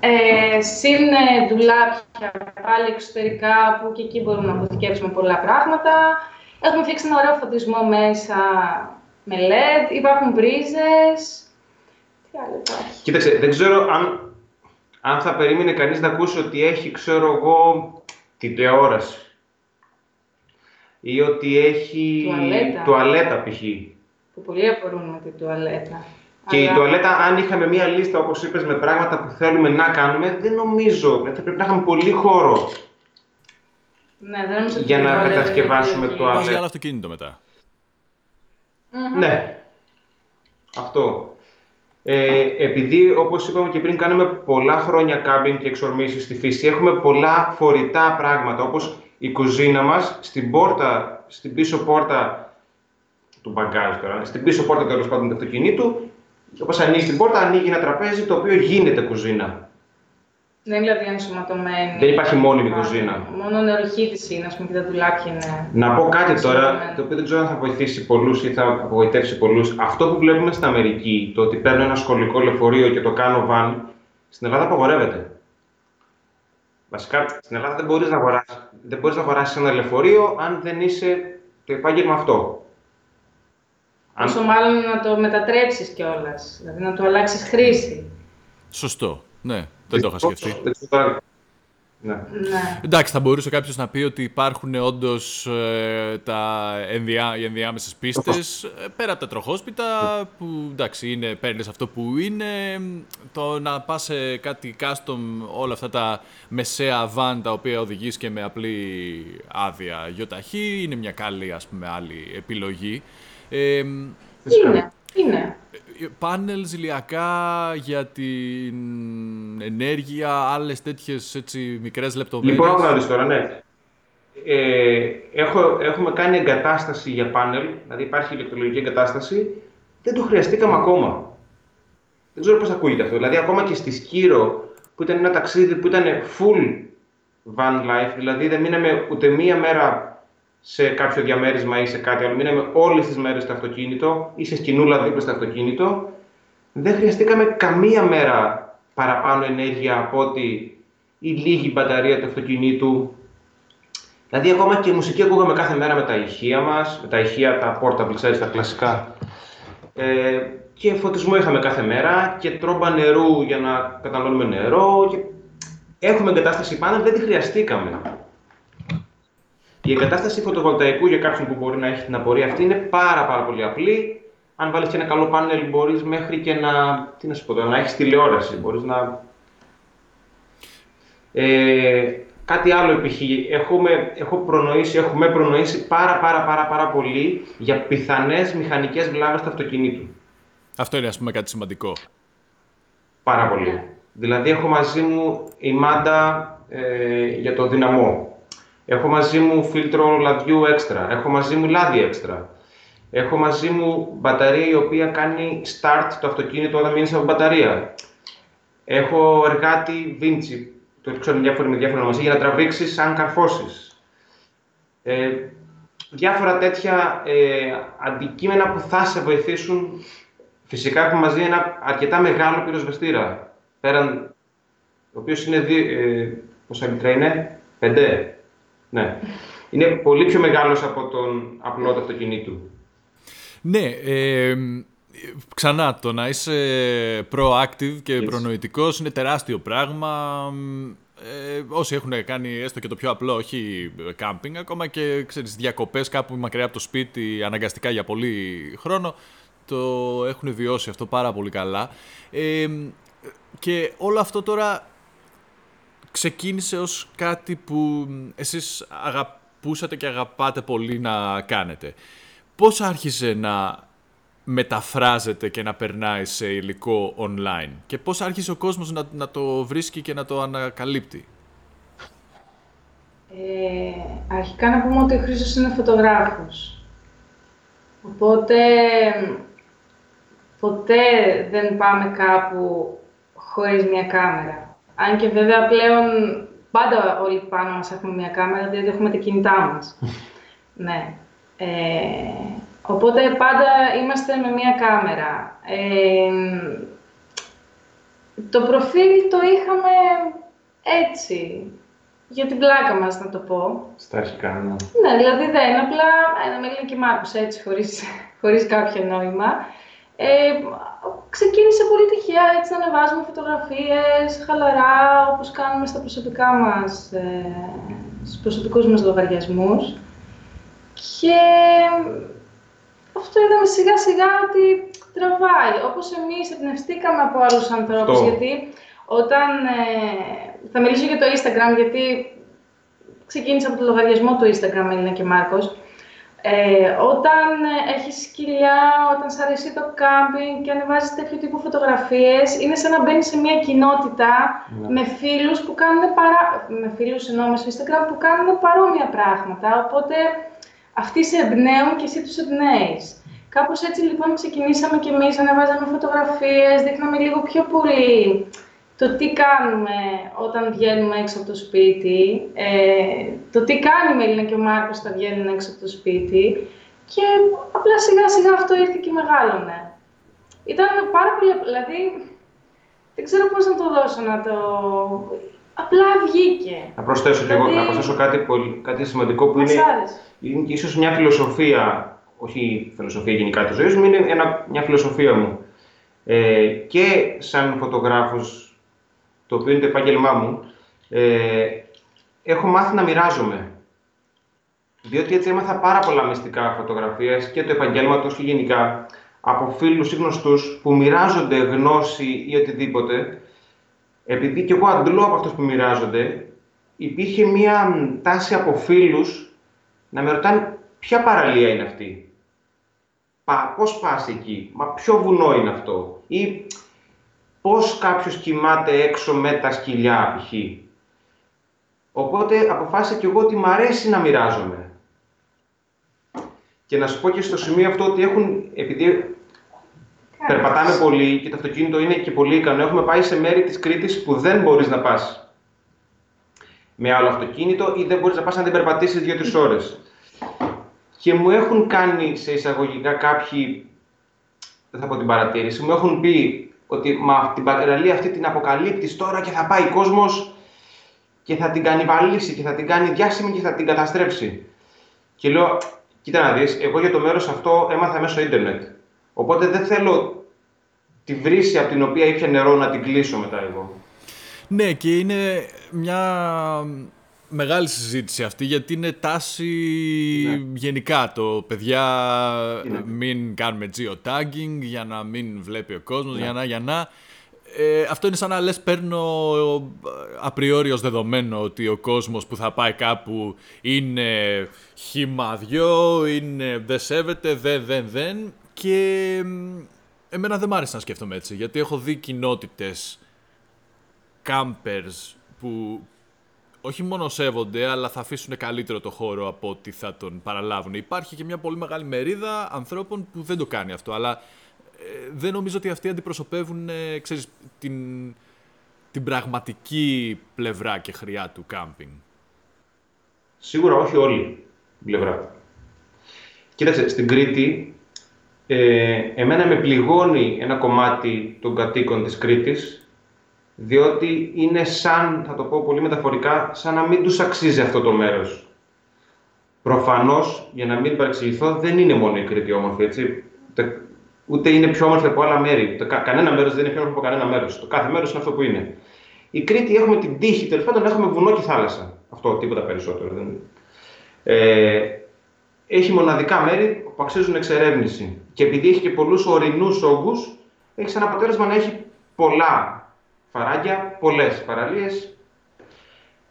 Ε, συν ε, ντουλάπια πάλι εξωτερικά που και εκεί μπορούμε να αποθηκεύσουμε πολλά πράγματα. Έχουμε φτιάξει ένα ωραίο φωτισμό μέσα με LED. Υπάρχουν μπρίζες. Τι άλλο υπάρχει; Κοίταξε, δεν ξέρω αν, αν θα περίμενε κανείς να ακούσει ότι έχει, ξέρω εγώ, την τηλεόραση. Ή ότι έχει Τουαλέτα. τουαλέτα π.χ. Που πολλοί απορούν με την τουαλέτα. Και η Αλλά- τουαλέτα, αν είχαμε μία λίστα, όπως είπες, με πράγματα που θέλουμε να κάνουμε, δεν νομίζω. Θα πρέπει να είχαμε πολύ χώρο. Ναι, δεν νομίζω ότι Για η να τουαλέτα κατασκευάσουμε είναι το επιλογή. Πας άλλο. για άλλο αυτοκίνητο μετά. Ναι. Αυτό. Ε, επειδή, όπως είπαμε και πριν, κάνουμε πολλά χρόνια κάμπινγκ και εξορμήσεις στη φύση, έχουμε πολλά φορητά πράγματα, όπως η κουζίνα μας, στην πόρτα, στην πίσω πόρτα του μπαγκάζ τώρα, στην πίσω πόρτα τέλος πάντων του αυτοκινήτου, όπως ανοίγεις την πόρτα, ανοίγει ένα τραπέζι το οποίο γίνεται κουζίνα. Δεν είναι δηλαδή ενσωματωμένη. Δεν υπάρχει μόνιμη Α, κουζίνα. Μόνο νεροχύτηση είναι, ας πούμε, και τα ντουλάπια είναι. Να πω κάτι τώρα, Ενσωματωμένη. το οποίο δεν ξέρω αν θα βοηθήσει πολλούς ή θα απογοητεύσει πολλούς. Αυτό που βλέπουμε στην Αμερική, το ότι παίρνω ένα σχολικό λεωφορείο και το κάνω van, στην Ελλάδα απαγορεύεται. Βασικά, στην Ελλάδα δεν μπορείς να αγοράσεις δεν μπορείς να αγοράσεις ένα λεωφορείο αν δεν είσαι το επάγγελμα αυτό. Αν... Όσο μάλλον να το μετατρέψεις κιόλας. Δηλαδή να το αλλάξεις χρήση. Σωστό. Ναι, δεν το είχα σκεφτεί. Δεν ξέρω τώρα- Ναι. Ναι. Εντάξει, θα μπορούσε κάποιος να πει ότι υπάρχουν όντως τα ενδιά, οι ενδιάμεσες πίστες πέρα από τα τροχόσπιτα που εντάξει, είναι, παίρνεις αυτό που είναι. Το να πας σε κάτι custom, όλα αυτά τα μεσαία van τα οποία οδηγείς και με απλή άδεια γιοταχή είναι μια καλή ας πούμε άλλη επιλογή. Ε, Είναι. Είναι. πάνελ ηλιακά για την ενέργεια, άλλες τέτοιες έτσι, μικρές λεπτομέρειες. Λοιπόν, να δεις τώρα, ναι. Ε, έχω, έχουμε κάνει εγκατάσταση για πάνελ, δηλαδή υπάρχει ηλεκτρολογική εγκατάσταση, δεν το χρειαστήκαμε ακόμα. Δεν ξέρω πώς ακούγεται αυτό. Δηλαδή, ακόμα και στη Σκύρο, που ήταν ένα ταξίδι που ήταν full van life, δηλαδή δεν μείναμε ούτε μία μέρα σε κάποιο διαμέρισμα ή σε κάτι άλλο, μείναμε όλες τις μέρες στο αυτοκίνητο ή σε σκηνούλα δίπλα στο αυτοκίνητο, δεν χρειαστήκαμε καμία μέρα παραπάνω ενέργεια από ότι η λίγη μπαταρία του αυτοκινήτου. Δηλαδή, ακόμα και μουσική ακούγαμε κάθε μέρα με τα ηχεία μας, με τα ηχεία, τα portable, ξέρεις, τα κλασικά. Ε, και φωτισμό είχαμε κάθε μέρα και τρόμπα νερού για να καταναλώνουμε νερό. Και... Έχουμε εγκατάσταση πάνω, δεν τη χρειαστήκαμε. Η εγκατάσταση φωτοβολταϊκού για κάποιον που μπορεί να έχει την απορία αυτή είναι πάρα, πάρα πολύ απλή. Αν βάλεις και ένα καλό πάνελ, μπορείς μέχρι και να, τι να σου πω, να έχεις τηλεόραση. Μπορείς να... Ε, κάτι άλλο π.χ. Έχουμε, έχω προνοήσει, έχουμε προνοήσει πάρα, πάρα, πάρα, πάρα πολύ για πιθανές μηχανικές βλάβες του αυτοκινήτου. Αυτό είναι, ας πούμε, κάτι σημαντικό. Πάρα πολύ. Δηλαδή, έχω μαζί μου η μάντα ε, για το δυναμό. Έχω μαζί μου φίλτρο λαδιού έξτρα. Έχω μαζί μου λάδι έξτρα. Έχω μαζί μου μπαταρία η οποία κάνει start το αυτοκίνητο όταν μείνει από μπαταρία. Έχω εργάτη βίντσι, το ξέρω διάφορα με διάφορα ονομασία, για να τραβήξει αν καρφώσεις. Ε, διάφορα τέτοια ε, αντικείμενα που θα σε βοηθήσουν. Φυσικά έχουμε μαζί ένα αρκετά μεγάλο πυροσβεστήρα. Πέραν, ο οποίος είναι. Δι, ε, πόσα λίτρα είναι, πέντε. Ναι. Είναι πολύ πιο μεγάλος από τον απλό του αυτοκινήτου. Ναι, ε, ξανά το να είσαι proactive και προνοητικός είναι τεράστιο πράγμα. Ε, όσοι έχουν κάνει έστω και το πιο απλό, όχι κάμπινγκ, ακόμα και ξέρεις, διακοπές κάπου μακριά από το σπίτι αναγκαστικά για πολύ χρόνο, το έχουν βιώσει αυτό πάρα πολύ καλά. Ε, και όλο αυτό τώρα ξεκίνησε ως κάτι που εσείς αγαπούσατε και αγαπάτε πολύ να κάνετε. Πώς άρχισε να μεταφράζεται και να περνάει σε υλικό online και πώς άρχισε ο κόσμος να, να το βρίσκει και να το ανακαλύπτει; Ε, αρχικά να πούμε ότι ο Χρήστος είναι φωτογράφος. Οπότε ποτέ δεν πάμε κάπου χωρίς μια κάμερα. Αν και βέβαια πλέον πάντα όλοι πάνω μας έχουμε μια κάμερα, διότι έχουμε τα κινητά μας. ναι. Ε, οπότε πάντα είμαστε με μια κάμερα. Ε, το προφίλ το είχαμε έτσι, για την πλάκα μας να το πω. Στα αρχικά, ναι. Ναι, δηλαδή δεν, απλά ένα Μελίνα και Μάρκος έτσι, χωρίς, χωρίς κάποιο νόημα. Ε, ξεκίνησε πολύ τυχαία έτσι να ανεβάζουμε φωτογραφίες χαλαρά όπως κάνουμε στα προσωπικά μας, ε, στους προσωπικούς μας λογαριασμούς. Και αυτό είδαμε σιγά σιγά ότι τραβάει. Όπως εμείς εμπνευστήκαμε από άλλους ανθρώπους, γιατί όταν... Ε, θα μιλήσω για το Instagram, γιατί ξεκίνησα από το λογαριασμό του Instagram, Έλληνα και Μάρκος. Ε, όταν έχεις σκυλιά, όταν σ' αρέσει το κάμπινγκ και ανεβάζεις τέτοιου τύπου φωτογραφίες, είναι σαν να μπαίνεις σε μια κοινότητα ναι. με φίλους που κάνουν παρά... με φίλους ενώ στο Instagram που κάνουν παρόμοια πράγματα, οπότε αυτοί σε εμπνέουν και εσύ τους εμπνέεις. Κάπως έτσι λοιπόν ξεκινήσαμε και εμείς, ανεβάζαμε φωτογραφίες, δείχναμε λίγο πιο πολύ το τι κάνουμε όταν βγαίνουμε έξω από το σπίτι, ε, το τι κάνει η Μελίνα και ο Μάρκος όταν βγαίνουν έξω από το σπίτι και απλά σιγά σιγά αυτό ήρθε και μεγάλωνε. Ήταν πάρα πολύ, δηλαδή, δεν ξέρω πώς να το δώσω, να το... Απλά βγήκε. Να προσθέσω, δηλαδή... εγώ, να προσθέσω κάτι, πολύ, κάτι σημαντικό που είναι, είναι ίσως μια φιλοσοφία, όχι φιλοσοφία γενικά της ζωής μου, είναι ένα, μια φιλοσοφία μου. Ε, και σαν φωτογράφος το οποίο είναι το επάγγελμά μου, ε, έχω μάθει να μοιράζομαι. Διότι έτσι έμαθα πάρα πολλά μυστικά φωτογραφίες και το επαγγέλματος και γενικά από φίλους ή γνωστούς που μοιράζονται γνώση ή οτιδήποτε. Επειδή και εγώ αντλώ από αυτούς που μοιράζονται, υπήρχε μία τάση από φίλους να με ρωτάνε ποια παραλία είναι αυτή. Πα, πώς πας εκεί, μα ποιο βουνό είναι αυτό; Ή πώς κάποιος κοιμάται έξω με τα σκυλιά, π.χ. Οπότε αποφάσισα και εγώ ότι μ' αρέσει να μοιράζομαι. Και να σου πω και στο σημείο αυτό ότι έχουν, επειδή περπατάμε πολύ και το αυτοκίνητο είναι και πολύ ικανό, έχουμε πάει σε μέρη της Κρήτης που δεν μπορείς να πας με άλλο αυτοκίνητο ή δεν μπορείς να πας αν δεν περπατήσεις δύο-τρεις ώρες. Και μου έχουν κάνει σε εισαγωγικά κάποιοι, δεν θα πω την παρατήρηση, μου έχουν πει ότι μα, την παραλία αυτή την αποκαλύπτεις τώρα και θα πάει ο κόσμος και θα την κάνει βαλίσει και θα την κάνει διάσημη και θα την καταστρέψει. Και λέω, κοίτα να δεις, εγώ για το μέρος αυτό έμαθα μέσω ίντερνετ. Οπότε δεν θέλω τη βρύση από την οποία ήπια νερό να την κλείσω μετά εγώ. Ναι, και είναι μια μεγάλη συζήτηση αυτή, γιατί είναι τάση ναι. γενικά το παιδιά μην κάνουμε geotagging για να μην βλέπει ο κόσμος, ναι. για να, για να. Ε, αυτό είναι σαν να λες παίρνω απριόριο δεδομένο ότι ο κόσμος που θα πάει κάπου είναι χυμαδιό, είναι δεν σέβεται, δεν, δεν, δεν και εμένα δεν μ' άρεσε να σκέφτομαι έτσι γιατί έχω δει κοινότητες campers που όχι μόνο σέβονται, αλλά θα αφήσουν καλύτερο το χώρο από ότι θα τον παραλάβουν. Υπάρχει και μια πολύ μεγάλη μερίδα ανθρώπων που δεν το κάνει αυτό, αλλά ε, δεν νομίζω ότι αυτοί αντιπροσωπεύουν ε, ξέρεις, την, την πραγματική πλευρά και χρειά του κάμπινγκ. Σίγουρα όχι όλη η πλευρά. Κοίταξε, στην Κρήτη, ε, εμένα με πληγώνει ένα κομμάτι των κατοίκων της Κρήτης, διότι είναι σαν, θα το πω πολύ μεταφορικά, σαν να μην τους αξίζει αυτό το μέρος. Προφανώς, για να μην παρεξηγηθώ, δεν είναι μόνο η Κρήτη όμορφη, έτσι. Ούτε είναι πιο όμορφη από άλλα μέρη. κανένα μέρος δεν είναι πιο όμορφο από κανένα μέρος. Το κάθε μέρος είναι αυτό που είναι. Η Κρήτη έχουμε την τύχη, τέλος πάντων έχουμε βουνό και θάλασσα. Αυτό, τίποτα περισσότερο. Δεν είναι. Ε, έχει μοναδικά μέρη που αξίζουν εξερεύνηση. Και επειδή έχει και πολλούς ορεινούς όγκους, έχει σαν αποτέλεσμα να έχει πολλά φαράγγια, πολλές παραλίες.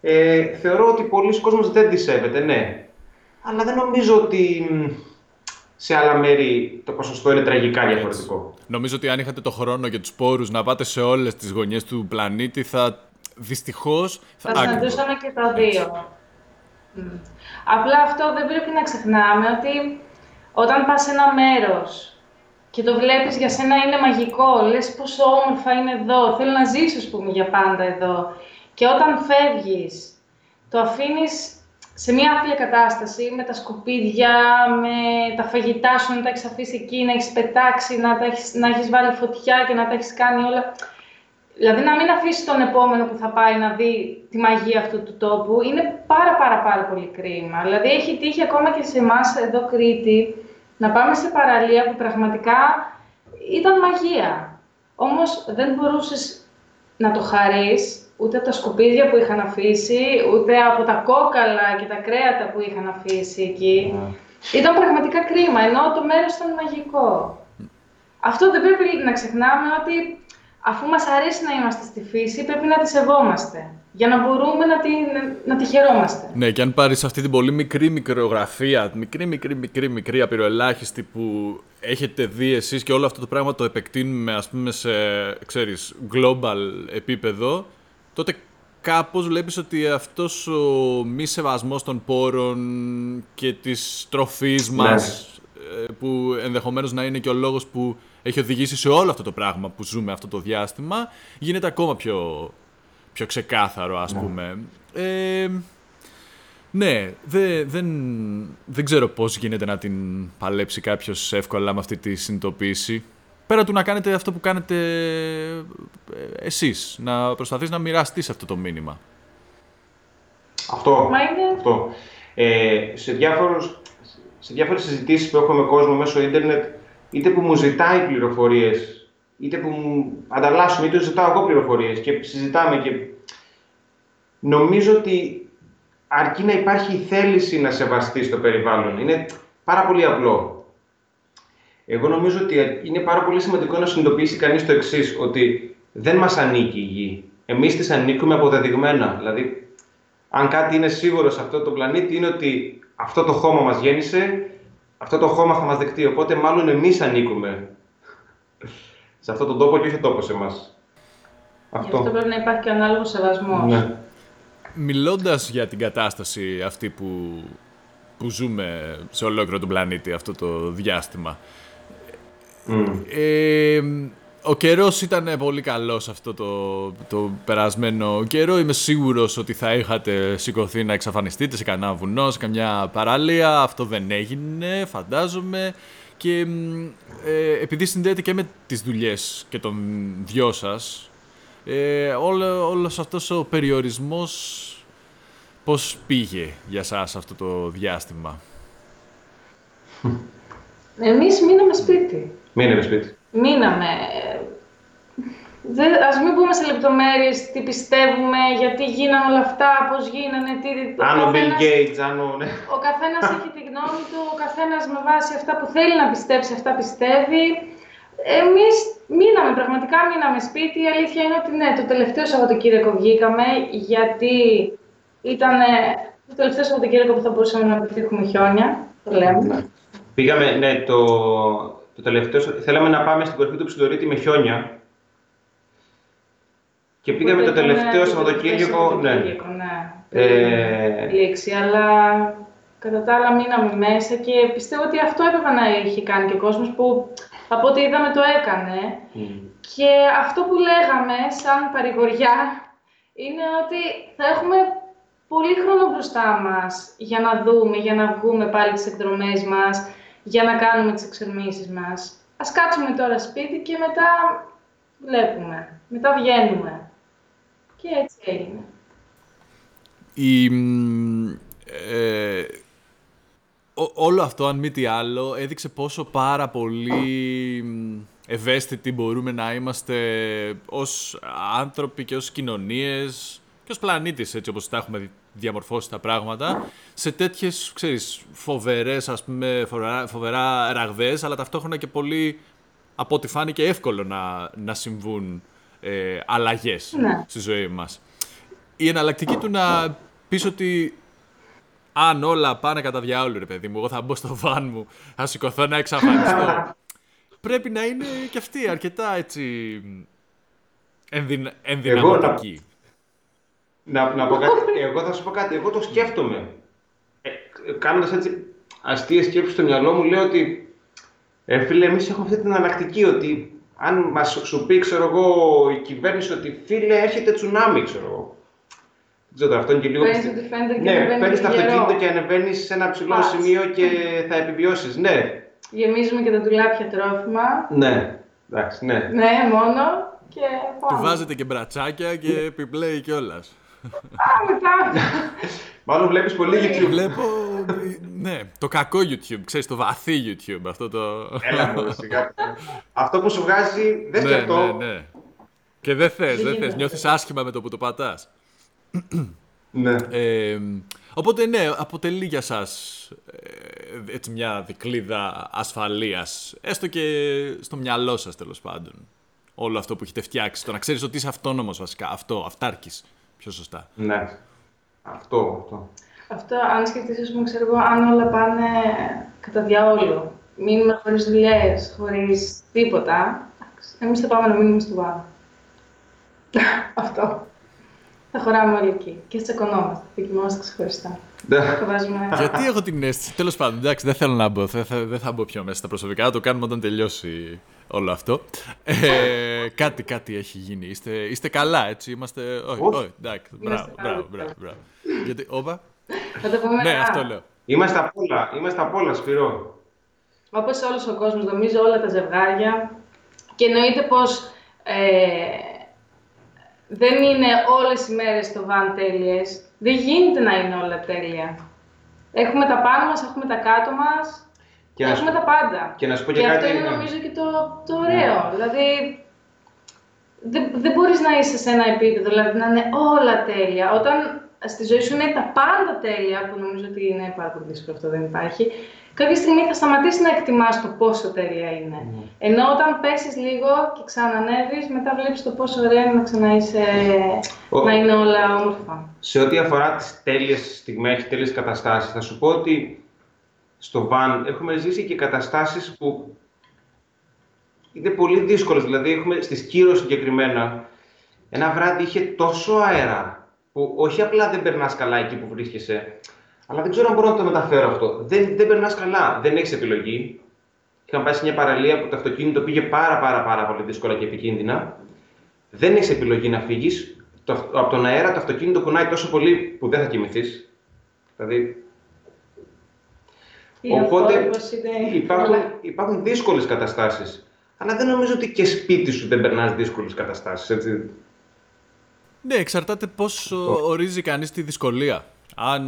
Ε, θεωρώ ότι πολλοί κόσμος δεν τη σέβεται, ναι. Αλλά δεν νομίζω ότι σε άλλα μέρη το ποσοστό είναι τραγικά διαφορετικό. Νομίζω ότι αν είχατε το χρόνο και τους πόρους να πάτε σε όλες τις γωνιές του πλανήτη, θα δυστυχώς... Θα, θα συναντούσαμε και τα δύο. Απλά αυτό δεν πρέπει να ξεχνάμε ότι όταν πας σε ένα μέρος και το βλέπεις για σένα είναι μαγικό, λες πόσο όμορφα είναι εδώ, θέλω να ζήσω, ας πούμε, για πάντα εδώ. Και όταν φεύγεις, το αφήνεις σε μια άθλια κατάσταση, με τα σκουπίδια, με τα φαγητά σου να τα έχεις αφήσει εκεί, να έχεις πετάξει, να, τα έχεις, να έχεις βάλει φωτιά και να τα έχεις κάνει όλα. Δηλαδή να μην αφήσεις τον επόμενο που θα πάει να δει τη μαγεία αυτού του τόπου είναι πάρα πάρα πάρα πολύ κρίμα. Δηλαδή έχει τύχει ακόμα και σε εμάς εδώ Κρήτη να πάμε σε παραλία που πραγματικά ήταν μαγεία. Όμως δεν μπορούσες να το χαρείς ούτε από τα σκουπίδια που είχαν αφήσει, ούτε από τα κόκαλα και τα κρέατα που είχαν αφήσει εκεί. Ναι. Ήταν πραγματικά κρίμα, ενώ το μέρος ήταν μαγικό. Αυτό δεν πρέπει να ξεχνάμε ότι αφού μας αρέσει να είμαστε στη φύση, πρέπει να τη σεβόμαστε για να μπορούμε να τη, να, τη χαιρόμαστε. Ναι, και αν πάρεις αυτή την πολύ μικρή μικρογραφία, μικρή, μικρή, μικρή, μικρή απειροελάχιστη που έχετε δει εσείς και όλο αυτό το πράγμα το επεκτείνουμε ας πούμε σε, ξέρεις, global επίπεδο, τότε κάπως βλέπεις ότι αυτός ο μη σεβασμός των πόρων και της τροφής ναι. μας, ε, που ενδεχομένως να είναι και ο λόγος που έχει οδηγήσει σε όλο αυτό το πράγμα που ζούμε αυτό το διάστημα, γίνεται ακόμα πιο, πιο ξεκάθαρο, ας ναι. πούμε. Ε, ναι, δεν, δεν, δεν ξέρω πώς γίνεται να την παλέψει κάποιος εύκολα με αυτή τη συνειδητοποίηση. Πέρα του να κάνετε αυτό που κάνετε ε, εσείς, να προσπαθείς να μοιραστείς αυτό το μήνυμα. Αυτό, αυτό. Ε, σε, διάφορους, σε διάφορες συζητήσεις που έχω με κόσμο μέσω ίντερνετ, είτε που μου ζητάει πληροφορίες, είτε που μου ανταλλάσσουμε, είτε ζητάω εγώ πληροφορίες και συζητάμε και νομίζω ότι αρκεί να υπάρχει η θέληση να σεβαστεί το περιβάλλον. Είναι πάρα πολύ απλό. Εγώ νομίζω ότι είναι πάρα πολύ σημαντικό να συνειδητοποιήσει κανείς το εξής ότι δεν μας ανήκει η γη. Εμείς τις ανήκουμε αποδεδειγμένα. Δηλαδή, αν κάτι είναι σίγουρο σε αυτό το πλανήτη, είναι ότι αυτό το χώμα μας γέννησε, αυτό το χώμα θα μας δεχτεί. Οπότε, μάλλον εμείς ανήκουμε σε αυτόν τον τόπο και όχι ο τόπος σε εμάς. Αυτό. αυτό πρέπει να υπάρχει και ανάλογος σεβασμός. Ναι. Μιλώντας για την κατάσταση αυτή που, που ζούμε σε ολόκληρο τον πλανήτη αυτό το διάστημα, ε, ο καιρός ήταν πολύ καλός αυτό το, το περασμένο καιρό. Είμαι σίγουρος ότι θα είχατε σηκωθεί να εξαφανιστείτε σε κανένα βουνό, σε καμιά παραλία. Αυτό δεν έγινε, φαντάζομαι. Και ε, επειδή συνδέεται και με τις δουλειές και των δυο σας, ε, όλο, όλος αυτός ο περιορισμός πώς πήγε για σας αυτό το διάστημα; Εμείς μείναμε σπίτι. Μείναμε σπίτι. Μείναμε. Δεν, ας μην πούμε σε λεπτομέρειες τι πιστεύουμε, γιατί γίνανε όλα αυτά, πώς γίνανε, τι... Αν ο Bill Gates, αν ο... Ναι. Ο καθένας έχει τη γνώμη του, ο καθένας με βάση αυτά που θέλει να πιστέψει, αυτά πιστεύει. Εμείς μείναμε, πραγματικά μείναμε σπίτι. Η αλήθεια είναι ότι ναι, το τελευταίο Σαββατοκύριακο βγήκαμε, γιατί ήταν το τελευταίο Σαββατοκύριακο που θα μπορούσαμε να πετύχουμε χιόνια, το λέμε. Ναι. Πήγαμε, ναι, το, το τελευταίο, θέλαμε να πάμε στην κορυφή του Ψιλορίτη με χιόνια, και πήγαμε το τελευταίο Σαββατοκύριακο. Ναι. ναι. Ε... Λήξη, αλλά κατά τα άλλα μείναμε μέσα και πιστεύω ότι αυτό έπρεπε να είχε κάνει και ο κόσμος που από ό,τι είδαμε το έκανε. Και αυτό που λέγαμε σαν παρηγοριά είναι ότι θα έχουμε πολύ χρόνο μπροστά μας για να δούμε, για να βγούμε πάλι τις εκδρομές μας, για να κάνουμε τις εξερμίσεις μας. Ας κάτσουμε τώρα σπίτι και μετά βλέπουμε, μετά βγαίνουμε. Και έτσι έγινε. Η, ε, όλο αυτό, αν μη τι άλλο, έδειξε πόσο πάρα πολύ ευαίσθητοι μπορούμε να είμαστε ως άνθρωποι και ως κοινωνίες και ως πλανήτης, έτσι όπως τα έχουμε διαμορφώσει τα πράγματα, σε τέτοιες, ξέρεις, φοβερές, ας πούμε, φοβερά, φοβερά ραγδαίες, αλλά ταυτόχρονα και πολύ, από ό,τι φάνηκε, εύκολο να, να συμβούν ε, αλλαγές ναι. στη ζωή μας. Η εναλλακτική του να πεις ότι αν όλα πάνε κατά διάολο, ρε παιδί μου, εγώ θα μπω στο βαν μου, θα σηκωθώ να εξαφανιστώ. Πρέπει να είναι και αυτή αρκετά έτσι ενδυ... ενδυναμωτική. να, να, πω κάτι, εγώ θα σου πω κάτι, εγώ το σκέφτομαι. Ε, κάνοντας έτσι αστείες σκέψεις στο μυαλό μου, λέω ότι ε, φίλε, εμείς έχουμε αυτή την εναλλακτική ότι αν μας σου πει, ξέρω εγώ, η κυβέρνηση ότι φίλε, έρχεται τσουνάμι, ξέρω εγώ. Δεν ξέρω, αυτό είναι και λίγο. Παίρνεις το Defender και ναι, παίρνεις το αυτοκίνητο και ανεβαίνεις σε ένα ψηλό σημείο και θα επιβιώσεις. Ναι. Γεμίζουμε και τα ντουλάπια τρόφιμα. Ναι, εντάξει, ναι. Ναι, μόνο και πάμε. Του βάζετε και μπρατσάκια και επιπλέει κιόλας. Α, μετά. Μάλλον βλέπεις πολύ YouTube. Βλέπω. ναι, το κακό YouTube, ξέρεις, το βαθύ YouTube. Αυτό το. Έλα, σιγά. αυτό που σου βγάζει δεν ναι, αυτό. Ναι, ναι. Και δεν θες, δεν θες. Νιώθεις άσχημα με το που το πατάς. ναι. Ε, οπότε ναι, αποτελεί για σας ε, έτσι μια δικλίδα ασφαλείας, έστω και στο μυαλό σας τέλος πάντων. Όλο αυτό που έχετε φτιάξει, το να ξέρεις ότι είσαι αυτόνομος βασικά, αυτό, αυτάρκης, πιο σωστά. Ναι. Αυτό, αυτό. Αυτό, αν σκεφτείς, πούμε, ξέρω εγώ, αν όλα πάνε κατά διάολο, μείνουμε χωρίς δουλειές, χωρίς τίποτα, εμείς θα πάμε να μείνουμε στο βάρο. Αυτό. Θα χωράμε όλοι εκεί. Και τσακωνόμαστε. Δοκιμόμαστε ξεχωριστά. Ναι. Γιατί έχω την αίσθηση. Τέλος πάντων, εντάξει, δεν θέλω να μπω. Δεν θα, δεν θα μπω πιο μέσα στα προσωπικά. Το κάνουμε όταν τελειώσει όλο αυτό. Ε, κάτι, κάτι έχει γίνει. Είστε, είστε καλά, έτσι. Είμαστε. Όχι, όχι, εντάξει. Μπράβο, μπράβο, μπράβο. Γιατί, όπα; Θα το πούμε. Ναι, αυτό λέω. Είμαστε απ' όλα, είμαστε απ' όλα, Σπυρό. Όπως όλος ο κόσμος, νομίζω όλα τα ζευγάρια. Και εννοείται πως ε, δεν είναι όλες οι μέρες στο βαν τέλειες. Δεν γίνεται να είναι όλα τέλεια. Έχουμε τα πάνω μας, έχουμε τα κάτω μας, και έχουμε τα πάντα. Και, να σου πω και, αυτό είναι νομίζω και το, το ωραίο. Ναι. Δηλαδή, δεν, δεν μπορείς να είσαι σε ένα επίπεδο, δηλαδή να είναι όλα τέλεια. Όταν στη ζωή σου είναι τα πάντα τέλεια, που νομίζω ότι είναι πάρα πολύ δύσκολο αυτό, δεν υπάρχει, κάποια στιγμή θα σταματήσεις να εκτιμάς το πόσο τέλεια είναι. Mm. Ενώ όταν πέσεις λίγο και ξανανεύεις, μετά βλέπεις το πόσο ωραία είναι να ξαναείσαι, να είναι όλα όμορφα. Σε ό,τι αφορά τις τέλειες στιγμές, τι τέλειες καταστάσεις, θα σου πω ότι στο βαν έχουμε ζήσει και καταστάσεις που είναι πολύ δύσκολες. Δηλαδή, έχουμε στη Σκύρο συγκεκριμένα, ένα βράδυ είχε τόσο αέρα, που όχι απλά δεν περνάς καλά εκεί που βρίσκεσαι, αλλά δεν ξέρω αν μπορώ να το μεταφέρω αυτό. Δεν, δεν περνάς καλά. Δεν έχεις επιλογή. Είχαμε πάει σε μια παραλία που το αυτοκίνητο πήγε πάρα, πάρα, πάρα πολύ δύσκολα και επικίνδυνα. Δεν έχεις επιλογή να φύγεις. Από τον αέρα το αυτοκίνητο κουνάει τόσο πολύ που δεν θα κοιμηθείς. Δηλαδή. Οπότε υπάρχουν, υπάρχουν δύσκολες καταστάσεις. Αλλά δεν νομίζω ότι και σπίτι σου δεν περνάς δύσκολες καταστάσεις. Ναι, εξαρτάται πώ ορίζει κανείς τη δυσκολία αν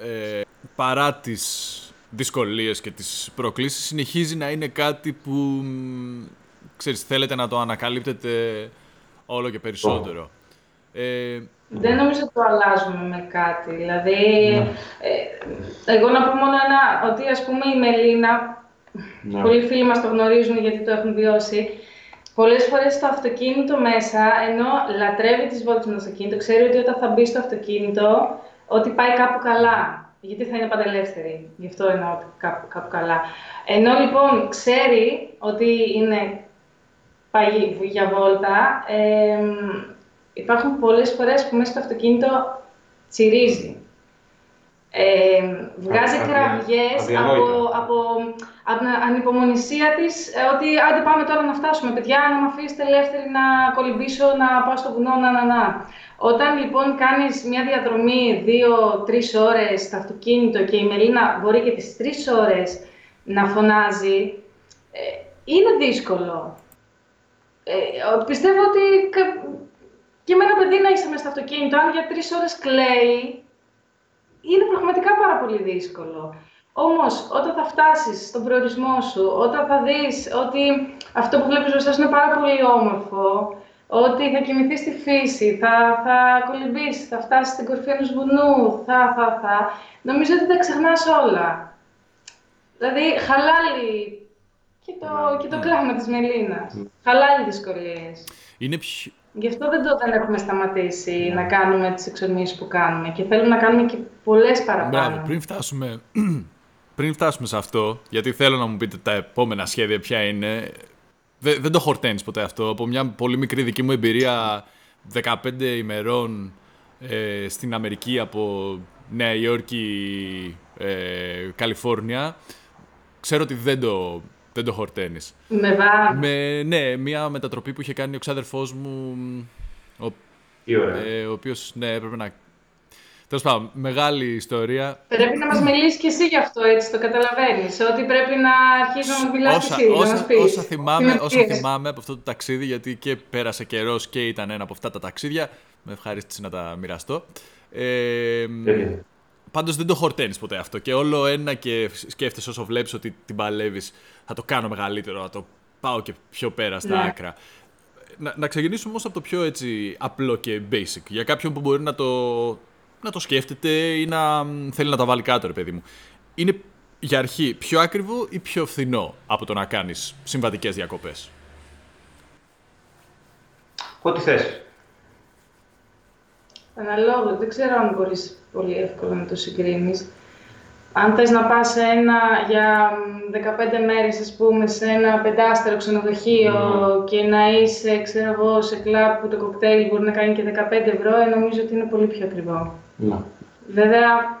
ε, παρά τις δυσκολίες και τις προκλήσεις συνεχίζει να είναι κάτι που ξέρεις, θέλετε να το ανακαλύπτετε όλο και περισσότερο. Ε, δεν νομίζω ότι το αλλάζουμε με κάτι. Δηλαδή, ναι. ε, εγώ να πω μόνο ένα, ότι ας πούμε η Μελίνα, ναι. πολλοί φίλοι μας το γνωρίζουν γιατί το έχουν βιώσει, πολλές φορές στο αυτοκίνητο μέσα, ενώ λατρεύει τις βόλτες με το αυτοκίνητο, ξέρει ότι όταν θα μπει στο αυτοκίνητο, ότι πάει κάπου καλά. Γιατί θα είναι πάντα ελεύθερη. Γι' αυτό εννοώ κάπου, κάπου καλά. Ενώ λοιπόν ξέρει ότι είναι πάει για βόλτα, ε, υπάρχουν πολλές φορές που μέσα στο αυτοκίνητο τσιρίζει. Ε, βγάζει κραυγές από, από, από την ανυπομονησία της ε, ότι άντε πάμε τώρα να φτάσουμε, παιδιά, να με αφήσετε ελεύθερη να κολυμπήσω, να πάω στο βουνό, να, να, να. Όταν λοιπόν κάνεις μια διαδρομή δύο-τρεις ώρες στο αυτοκίνητο και η Μελίνα μπορεί και τις τρεις ώρες να φωνάζει, ε, είναι δύσκολο. Ε, πιστεύω ότι και με ένα παιδί να είσαι μέσα στο αυτοκίνητο, αν για τρεις ώρες κλαίει, είναι πραγματικά πάρα πολύ δύσκολο. Όμως, όταν θα φτάσεις στον προορισμό σου, όταν θα δεις ότι αυτό που βλέπεις μπροστά σου είναι πάρα πολύ όμορφο, ότι θα κοιμηθείς στη φύση, θα, θα κολυμπήσεις, θα φτάσεις στην κορυφή ενός βουνού, θα, θα, θα. Νομίζω ότι τα ξεχνάς όλα. Δηλαδή, χαλάει και το, και το κλάμα της Μελίνας. Χαλάει δυσκολίες. Είναι πιο, Γι' αυτό δεν το δεν έχουμε σταματήσει να κάνουμε τις εξορμήσεις που κάνουμε και θέλουμε να κάνουμε και πολλές παραπάνω. Μπράβο, πριν φτάσουμε, πριν φτάσουμε σε αυτό, γιατί θέλω να μου πείτε τα επόμενα σχέδια ποια είναι, δεν, δεν το χορταίνεις ποτέ αυτό. Από μια πολύ μικρή δική μου εμπειρία 15 ημερών ε, στην Αμερική από Νέα Υόρκη, ε, Καλιφόρνια, ξέρω ότι δεν το, δεν το χορταίνεις. Με βά. Με, ναι, μια μετατροπή που είχε κάνει ο ξάδερφός μου. Ο, ε, ο οποίος ναι, έπρεπε να. Τέλος πάντων, μεγάλη ιστορία. Πρέπει να μας μιλήσεις και εσύ γι' αυτό, έτσι το καταλαβαίνεις. Ότι πρέπει να αρχίσουμε να μιλάς και εσύ. Όσα, να όσα, θυμάμαι, όσα θυμάμαι από αυτό το ταξίδι, γιατί και πέρασε καιρός και ήταν ένα από αυτά τα ταξίδια. Με ευχαρίστηση να τα μοιραστώ. Ε, Πάντως δεν το χορταίνεις ποτέ αυτό. Και όλο ένα και σκέφτεσαι όσο βλέπεις ότι την παλεύεις, θα το κάνω μεγαλύτερο, θα το πάω και πιο πέρα στα ναι. άκρα. Να, να ξεκινήσουμε όμως από το πιο έτσι απλό και basic. Για κάποιον που μπορεί να το, να το σκέφτεται ή να θέλει να τα βάλει κάτω, ρε παιδί μου. Είναι για αρχή πιο ακριβό ή πιο φθηνό από το να κάνεις συμβατικές διακοπές; Ό,τι θες. Αναλόγω, δεν ξέρω αν μπορείς πολύ εύκολα να το συγκρίνεις. Αν θες να πας ένα, για 15 μέρες, ας πούμε, σε ένα πεντάστερο ξενοδοχείο mm. και να είσαι, ξέρω εγώ, σε κλαμπ που το κοκτέιλ μπορεί να κάνει και 15 ευρώ, ε, νομίζω ότι είναι πολύ πιο ακριβό. Mm. Βέβαια,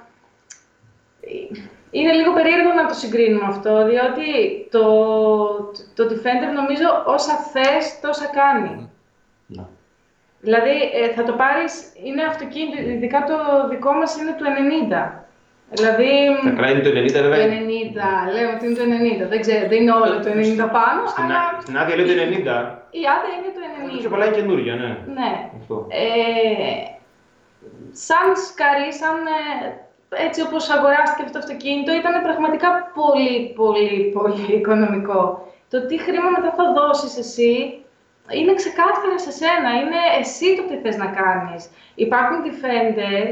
είναι λίγο περίεργο να το συγκρίνουμε αυτό, διότι το, το Defender νομίζω όσα θες, τόσα κάνει. Mm. Δηλαδή, ε, θα το πάρεις, είναι αυτοκίνητο, ειδικά το δικό μας είναι του 90. Δηλαδή, τα κράτη είναι το 90 βέβαια. Το 90, λέω ότι είναι το 90. Δεν ξέρω, δεν είναι όλο το 90 πάνω, στην, αλλά... Στην άδεια λέει το 90. Η άδεια είναι το 90. Πιο πολλά είναι καινούργια, ναι. Ναι. Ε, σαν σκαρί, σαν ε, έτσι όπως αγοράστηκε αυτό το αυτοκίνητο, ήταν πραγματικά πολύ, πολύ, πολύ οικονομικό. Το τι χρήμα μετά θα δώσεις εσύ, είναι ξεκάθαρα σε σένα, είναι εσύ το τι θες να κάνεις. Υπάρχουν Defender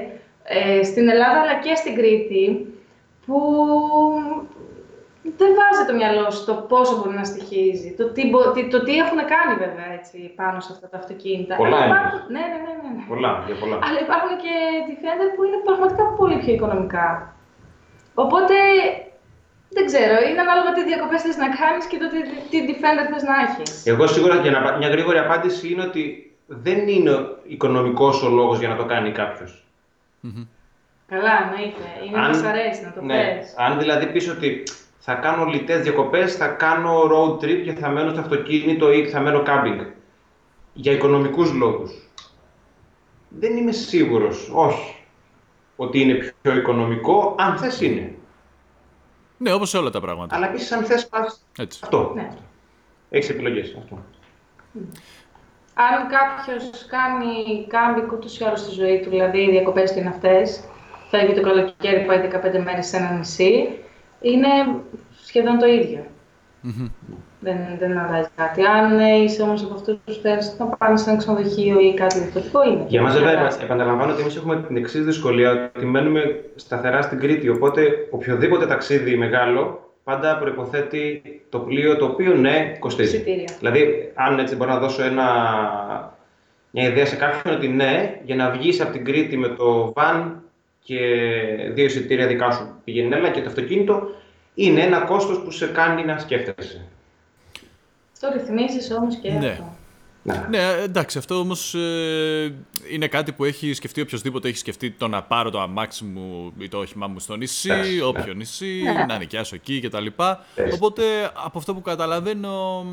ε, στην Ελλάδα αλλά και στην Κρήτη που δεν βάζει το μυαλό σου το πόσο μπορεί να στοιχίζει, το τι, το τι έχουν κάνει βέβαια έτσι, πάνω σε αυτά τα αυτοκίνητα. Πολλά υπάρχουν... ναι, ναι, ναι, ναι, ναι. Πολλά, για πολλά. Αλλά υπάρχουν και Defender που είναι πραγματικά πολύ πιο οικονομικά. Οπότε δεν ξέρω, είναι ανάλογα τι διακοπές θες να κάνεις και το τι, τι defender θες να έχεις. Εγώ σίγουρα για να, μια γρήγορη απάντηση είναι ότι δεν είναι οικονομικός ο λόγος για να το κάνει κάποιος. Mm-hmm. Καλά, εννοείται. Είναι αν, μας αρέσει να το ναι, πες. Αν δηλαδή πεις ότι θα κάνω λιτές διακοπές, θα κάνω road trip και θα μένω στο αυτοκίνητο ή θα μένω camping. Για οικονομικούς λόγους. Δεν είμαι σίγουρος, όχι, ότι είναι πιο οικονομικό, αν θες είναι. Ναι, όπως όλα τα πράγματα. Αλλά επίσης, αν θες, πας. Αυτό. Ναι. Έχεις επιλογές. Αυτό. Αν κάποιος κάνει κάμπικ ούτως ή άλλως στη ζωή του, δηλαδή οι διακοπές του είναι αυτές, φεύγει το καλοκαίρι, πάει 15 μέρες σε ένα νησί, είναι σχεδόν το ίδιο. Δεν, δεν αλλάζει κάτι. Αν ε, είσαι όμως από αυτούς του θέλεις να πάνε σε ένα ξενοδοχείο ή κάτι διαφορετικό, είναι. Για μας, βέβαια, επαναλαμβάνω ότι εμείς έχουμε την εξής δυσκολία ότι μένουμε σταθερά στην Κρήτη. Οπότε, οποιοδήποτε ταξίδι μεγάλο πάντα προποθέτει το πλοίο το οποίο ναι, κοστίζει. Εισιτήρια. Δηλαδή, αν έτσι μπορώ να δώσω ένα, μια ιδέα σε κάποιον ότι ναι, για να βγεις από την Κρήτη με το βαν και δύο εισιτήρια δικά σου πηγαίνει έλα και το αυτοκίνητο, είναι ένα κόστος που σε κάνει να σκέφτεσαι. Το ρυθμίζεις όμως και Ναι. αυτό. Ναι. Ναι, εντάξει, αυτό όμως είναι κάτι που έχει σκεφτεί οποιοδήποτε έχει σκεφτεί το να πάρω το αμάξι μου ή το όχημά μου στο νησί, Εντάξει, όποιο ναι. νησί, Ναι. να νοικιάσω εκεί κτλ. Έτσι. Οπότε από αυτό που καταλαβαίνω,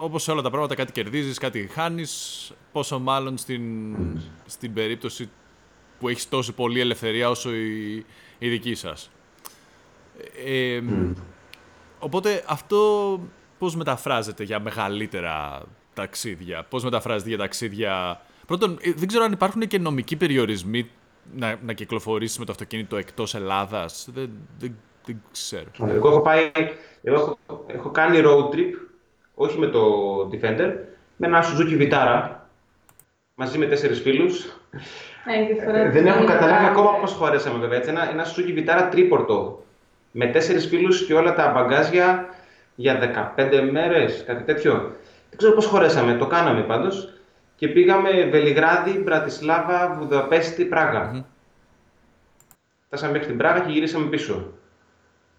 όπως σε όλα τα πράγματα, κάτι κερδίζεις, κάτι χάνεις. Πόσο μάλλον στην, στην περίπτωση που έχεις τόση πολλή ελευθερία όσο η, η δική σας. Ε, Οπότε αυτό πώς μεταφράζεται για μεγαλύτερα ταξίδια, πώς μεταφράζεται για ταξίδια... Πρώτον, ε, δεν ξέρω αν υπάρχουν και νομικοί περιορισμοί να, να κυκλοφορήσεις με το αυτοκίνητο εκτός Ελλάδας. Δεν, δεν, δεν ξέρω. Εγώ έχω πάει, εγώ έχω, έχω κάνει road trip, όχι με το Defender, με ένα Suzuki Vitara, μαζί με τέσσερις φίλους. Ναι, η διαφορά Ε, Δεν έχω είναι καταλάβει πάρα ακόμα πολύ. πώς χωρέσαμε βέβαια. Έτσι, ένα, ένα Suzuki Vitara τρίπορτο, με τέσσερις φίλους και όλα τα μπαγκάζια για 15 μέρες, κάτι τέτοιο. Δεν ξέρω πώς χωρέσαμε, το κάναμε πάντως. Και πήγαμε Βελιγράδι, Μπρατισλάβα, Βουδαπέστη, Πράγα. Φτάσαμε μέχρι την Πράγα και γυρίσαμε πίσω.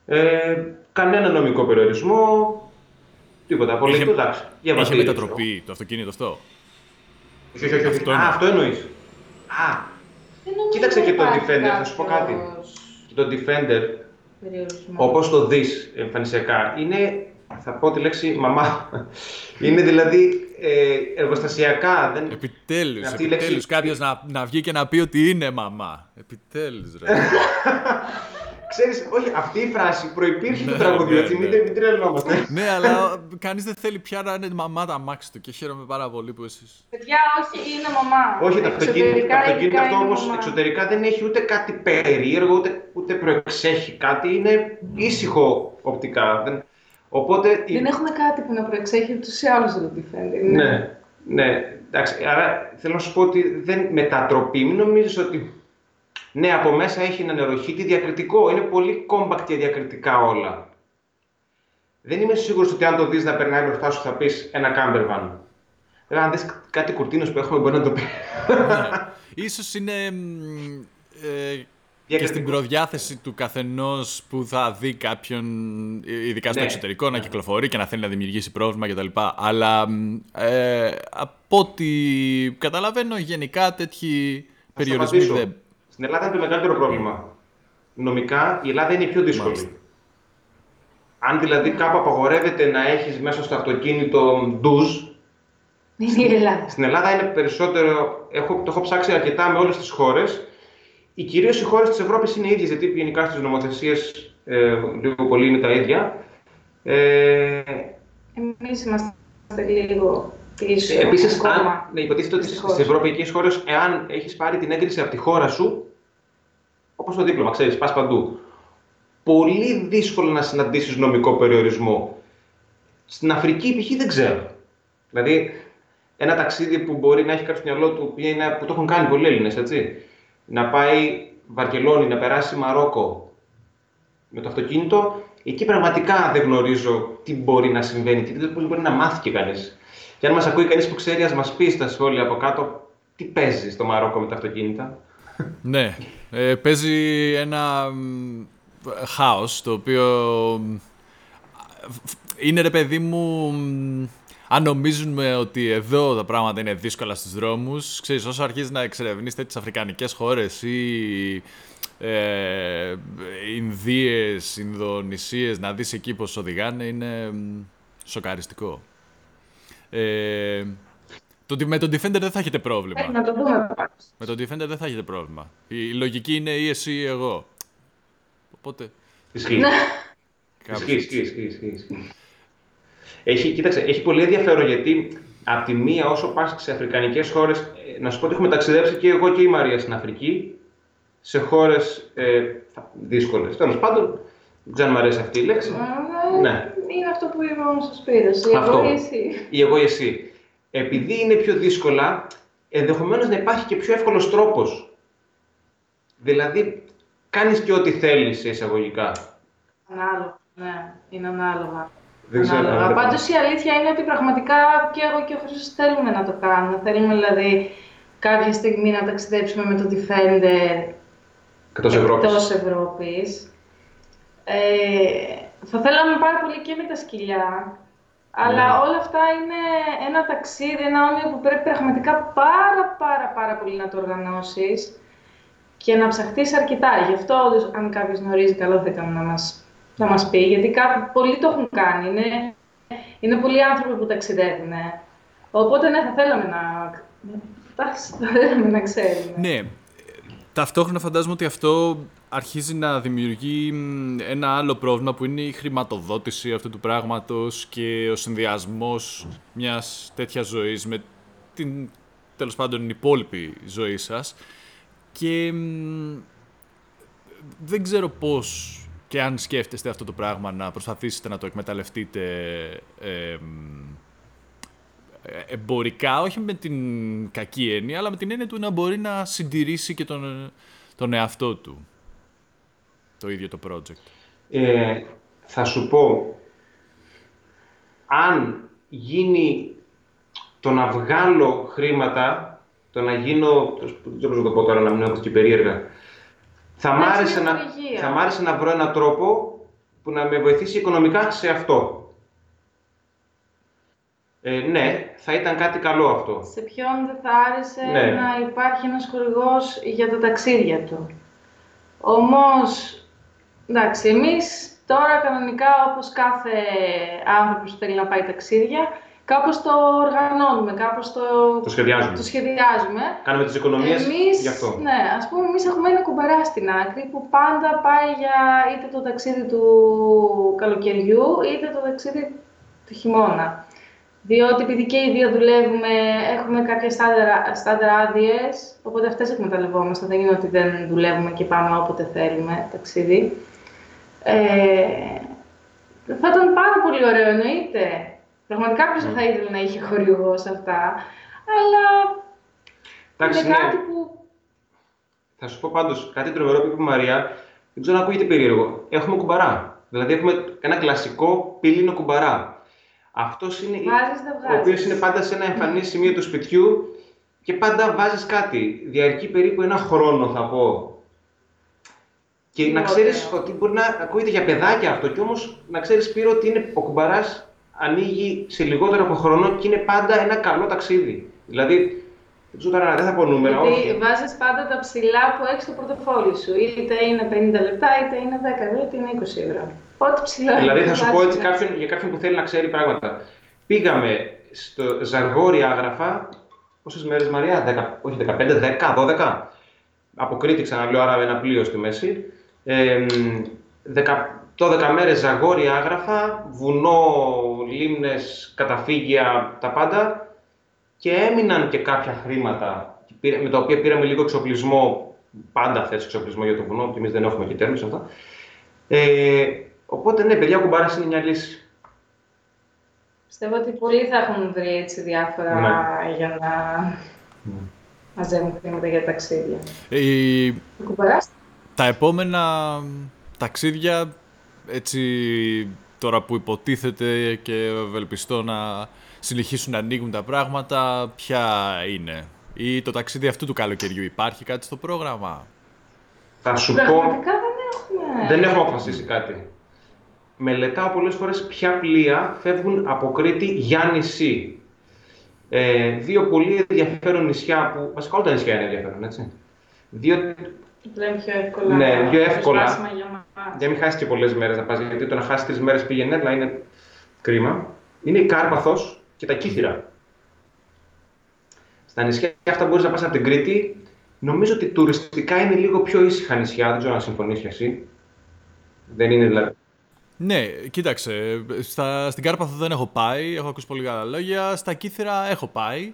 Ε, κανένα νομικό περιορισμό, τίποτα. Απολύτω, Είχε- εντάξει. Είχε διαβατήριο, μετατροπή το αυτοκίνητο αυτό; Όχι, όχι, όχι. Αυτό Α, εννοώ. αυτό εννοείς. Α, Δεν νομίζω Κοίταξε να και το υπάρχει Defender, θα σου πω κάτι. κάποιος και το Defender, περιορισμός. όπως το δεις εμφανισιακά, είναι, θα πω τη λέξη μαμά, είναι δηλαδή ε, εργοστασιακά. Δεν... Επιτέλους, Αυτή η επιτέλους λέξη- κάποιος να, να βγει και να πει ότι είναι μαμά. Επιτέλους, ρε. Ξέρεις, όχι, αυτή η φράση προϋπήρχε Ναι, το τραγούδι, ναι, έτσι, ναι. μην, μην τρελνόμαστε. ναι, αλλά κανείς δεν θέλει πια να είναι μαμά τα αμάξι του και χαίρομαι πάρα πολύ που εσείς... Παιδιά, όχι, είναι μαμά. όχι, το αυτοκίνητο, το Εξωτερικά αυτοκίνητο ειδικά αυτό είναι όμως μαμά. εξωτερικά δεν έχει ούτε κάτι περίεργο, ούτε, ούτε προεξέχει κάτι, είναι ήσυχο οπτικά. Δεν... Οπότε, η- Δεν έχουμε κάτι που να προεξέχει ούτως ή άλλως το Defender. Ναι, ναι. Εντάξει, άρα θέλω να σου πω ότι δεν μετατροπή. Μην νομίζεις ότι ναι, από μέσα έχει ένα νεροχύτη διακριτικό. Είναι πολύ compact και διακριτικά όλα. Δεν είμαι σίγουρος ότι αν το δεις να περνάει μπροστά σου θα πεις ένα camper van. Βέβαια, αν δεις κάτι κουρτίνος που έχουμε μπορεί να το πεις. ναι. Ίσως είναι μ, ε, και Διακριτικό. στην προδιάθεση του καθενός που θα δει κάποιον, ε, ειδικά στο Ναι, εξωτερικό, να κυκλοφορεί και να θέλει να δημιουργήσει πρόβλημα κτλ. Αλλά μ, ε, από ό,τι καταλαβαίνω, γενικά τέτοιοι Θα σου περιορισμοί απαντήσω. δεν... Στην Ελλάδα είναι το μεγαλύτερο πρόβλημα. Νομικά η Ελλάδα είναι η πιο δύσκολη. Μάλιστα. Αν δηλαδή κάπου απαγορεύεται να έχεις μέσα στο αυτοκίνητο ντουζ, Είναι η Ελλάδα. Στην Ελλάδα είναι περισσότερο, έχω, το έχω ψάξει αρκετά με όλες τις χώρες. Οι κυρίως οι χώρες της Ευρώπης είναι ίδιες, γιατί γενικά στις νομοθεσίες ε, λίγο πολύ είναι τα ίδια. Ε, Εμείς είμαστε λίγο πίσω. επίσης, ακόμα. αν, ναι, υποτίθεται ότι Δυστυχώς. στις ευρωπαϊκές χώρες, εάν έχεις πάρει την έγκριση από τη χώρα σου, όπως το δίπλωμα, ξέρεις, πας παντού, πολύ δύσκολο να συναντήσεις νομικό περιορισμό. Στην Αφρική, π.χ. δεν ξέρω. Δηλαδή, ένα ταξίδι που μπορεί να έχει κάποιος στο μυαλό του, που, είναι, που το έχουν κάνει πολλοί Έλληνες, έτσι. Να πάει Βαρκελόνη, να περάσει Μαρόκο με το αυτοκίνητο, εκεί πραγματικά δεν γνωρίζω τι μπορεί να συμβαίνει, τι πώς μπορεί να μάθει και κανείς. Και αν μας ακούει κανείς που ξέρει, ας μας πει στα σχόλια από κάτω τι παίζει στο Μαρόκο με τα αυτοκίνητα. Ναι, ε, παίζει ένα μ, χάος το οποίο μ, είναι ρε παιδί μου μ, αν νομίζουμε ότι εδώ τα πράγματα είναι δύσκολα στους δρόμους ξέρεις όσο αρχίζεις να εξερευνείς τέτοιες αφρικανικές χώρες ή ε, Ινδίες, Ινδονησίες να δεις εκεί πως οδηγάνε είναι μ, σοκαριστικό. Ε, το, με τον Defender δεν θα έχετε πρόβλημα. Πρέπει να το δούμε πάντως. Με τον Defender δεν θα έχετε πρόβλημα. Η, η λογική είναι ή εσύ ή εγώ. Οπότε. Ισχύει. κάπως Ισχύει, έτσι. ισχύει, ισχύει, ισχύει, ισχύει. Έχει, κοίταξε, έχει πολύ ενδιαφέρον γιατί από τη μία όσο πας σε αφρικανικές χώρες, ε, να σου πω ότι έχουμε ταξιδέψει και εγώ και η Μαρία στην Αφρική, σε χώρες ε, δύσκολες. Τέλος πάντων, Δεν ξέρω αν μου αρέσει αυτή η λέξη. Ε, Ναι. Είναι αυτό που είπα όμως ο Σπύρος. Η Αυτό. εγώ ή εσύ. Ή εγώ ή εσύ. Επειδή είναι πιο δύσκολα, ενδεχομένως να υπάρχει και πιο εύκολος τρόπος. Δηλαδή, κάνεις και ό,τι θέλεις σε εισαγωγικά. Ανάλογα. Ναι, είναι ανάλογα. Δεν ξέρω Ανάλογα. αν- Πάντως η αλήθεια είναι ότι πραγματικά και εγώ και ο Χρήστος θέλουμε να το κάνουμε. Θέλουμε δηλαδή κάποια στιγμή να ταξιδέψουμε με το Defender Εκτός Ευρώπης. εκτός Ευρώπης. Ε, θα θέλαμε πάρα πολύ και με τα σκυλιά, αλλά Ναι. όλα αυτά είναι ένα ταξίδι, ένα όνειρο που πρέπει πραγματικά πάρα πάρα πάρα πολύ να το οργανώσεις και να ψαχτείς αρκετά. Γι' αυτό όντως, αν κάποιος γνωρίζει, καλό θα ήταν να μας, να μας πει, γιατί κάποιοι, πολλοί το έχουν κάνει. Είναι, είναι πολλοί άνθρωποι που ταξιδεύουν. Οπότε ναι, θα θέλαμε να, θα θέλαμε να ξέρουμε. Ναι. Ταυτόχρονα φαντάζομαι ότι αυτό αρχίζει να δημιουργεί μ, ένα άλλο πρόβλημα που είναι η χρηματοδότηση αυτού του πράγματος και ο συνδυασμός μιας τέτοιας ζωής με την τέλος πάντων υπόλοιπη ζωή σας και μ, δεν ξέρω πώς και αν σκέφτεστε αυτό το πράγμα να προσπαθήσετε να το εκμεταλλευτείτε ε, μ, ε, εμπορικά, όχι με την κακή έννοια, αλλά με την έννοια του να μπορεί να συντηρήσει και τον, τον εαυτό του. Το ίδιο το project. Ε, θα σου πω, αν γίνει το να βγάλω χρήματα, το να γίνω, δεν ξέρω πώς να το πω τώρα, να μην έχω και περίεργα, θα μ' Να έχεις άρεσε μια να, χορηγία. θα μ' άρεσε να βρω έναν τρόπο που να με βοηθήσει οικονομικά σε αυτό. Ε, ναι, θα ήταν κάτι καλό αυτό. Σε ποιον δεν θα άρεσε Ναι. να υπάρχει ένας χορηγός για τα ταξίδια του; Όμως, εντάξει, εμείς τώρα κανονικά όπως κάθε άνθρωπος που θέλει να πάει ταξίδια, κάπως το οργανώνουμε, κάπως το, Το σχεδιάζουμε. το σχεδιάζουμε. Κάνουμε τις οικονομίες Εμείς, γι' αυτό. Ναι, ας πούμε, εμείς έχουμε ένα κουμπαρά στην άκρη που πάντα πάει για είτε το ταξίδι του καλοκαιριού, είτε το ταξίδι του χειμώνα. Διότι επειδή και οι δύο δουλεύουμε, έχουμε κάποιες στάνταρ- στάνταρ άδειες, οπότε αυτές εκμεταλλευόμαστε. Δεν είναι ότι δεν δουλεύουμε και πάμε όποτε θέλουμε ταξίδι. Ε, θα ήταν πάρα πολύ ωραίο, εννοείται. Πραγματικά ποιος δεν θα ήθελε να είχε χορηγό σε αυτά. Αλλά Εντάξει, είναι ναι. κάτι που Θα σου πω πάντως κάτι τρομερό που είπε η Μαρία. Δεν ξέρω αν ακούγεται περίεργο. Έχουμε κουμπαρά. Δηλαδή έχουμε ένα κλασικό πύληνο κουμπαρά. Αυτός είναι. Βάζεις, δεν ο οποίος βγάζεις. είναι πάντα σε ένα εμφανή σημείο του σπιτιού και πάντα βάζεις κάτι. Διαρκεί περίπου ένα χρόνο, θα πω. Και να Ωραίο. ξέρεις ότι μπορεί να ακούγεται για παιδάκια αυτό, και όμως να ξέρεις Σπύρο ότι είναι, ο κουμπαράς ανοίγει σε λιγότερο από χρόνο και είναι πάντα ένα καλό ταξίδι. Δηλαδή, δεν ξέρω τώρα, δεν θα πω νούμερα, Γιατί όχι. βάζεις πάντα τα ψηλά που έχεις στο πορτοφόλι σου. Είτε είναι 50 λεπτά, είτε είναι 10 ευρώ, είτε είναι 20 ευρώ. Ό,τι ψηλό Δηλαδή είναι, θα σου βάζεις πω έτσι μέσα. κάποιον, για κάποιον που θέλει να ξέρει πράγματα. Πήγαμε στο Ζαργόρι Άγραφα, πόσες μέρες Μαρία, 10, όχι 15, 10, 12. Από Κρήτη ξαναλέω, άρα ένα πλοίο στη μέση. Ε, 10, 12 μέρες Ζαργόρι Άγραφα, βουνό, λίμνες, καταφύγια, τα πάντα. Και έμειναν και κάποια χρήματα, πήρα- με τα οποία πήραμε λίγο εξοπλισμό, πάντα θες εξοπλισμό για το βουνό, ότι εμείς δεν έχουμε και τέρμους αυτά. Ε, οπότε ναι, παιδιά, ο κουμπάρας είναι μια λύση. Πιστεύω ότι πολλοί θα έχουν βρει έτσι διάφορα Ναι. για να μαζεύουν χρήματα για ταξίδια. Ε, Ο κουμπαράς τα επόμενα ταξίδια, έτσι τώρα που υποτίθεται και ευελπιστώ να συνεχίσουν να ανοίγουν τα πράγματα, ποια είναι; Ή το ταξίδι αυτού του καλοκαιριού υπάρχει κάτι στο πρόγραμμα; Θα σου πω, πραγματικά δεν έχουμε. δεν έχω αποφασίσει κάτι. Μελετάω πολλές φορές ποια πλοία φεύγουν από Κρήτη για νησί. Ε, δύο πολύ ενδιαφέρον νησιά που, βασικά όλα τα νησιά είναι ενδιαφέρον, έτσι. Δύο, Λέμε πιο εύκολα. Ναι, πιο εύκολα. προσβάσιμα για μας. για να μην χάσεις και πολλές μέρες να πας, γιατί το να χάσεις τρεις μέρες πήγαινε, αλλά είναι κρίμα. Είναι η Κάρπαθος και τα Κύθυρα. Στα νησιά αυτά μπορείς να πας από την Κρήτη. Νομίζω ότι τουριστικά είναι λίγο πιο ήσυχα νησιά, δεν ξέρω αν συμφωνείς κι εσύ. Δεν είναι δηλαδή. Ναι, κοίταξε. Στα, στην Κάρπαθο δεν έχω πάει. Έχω ακούσει πολύ καλά λόγια. Στα Κύθυρα έχω πάει.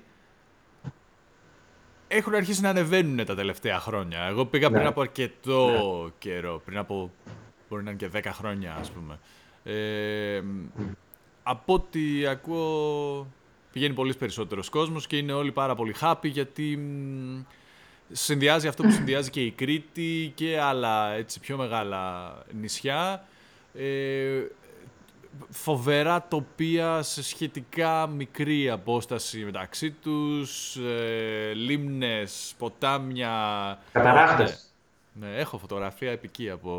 Έχουν αρχίσει να ανεβαίνουν τα τελευταία χρόνια. Εγώ πήγα Ναι. πριν από αρκετό καιρό. Πριν από μπορεί να είναι και 10 χρόνια, ας πούμε. Ε, από ό,τι ακούω, πηγαίνει πολύς περισσότερος κόσμος και είναι όλοι πάρα πολύ happy γιατί συνδυάζει αυτό που συνδυάζει και η Κρήτη και άλλα έτσι, πιο μεγάλα νησιά. Ε, φοβερά τοπία σε σχετικά μικρή απόσταση μεταξύ τους, ε, λίμνες, ποτάμια... Καταράχτες. Ναι, έχω φωτογραφία επική από...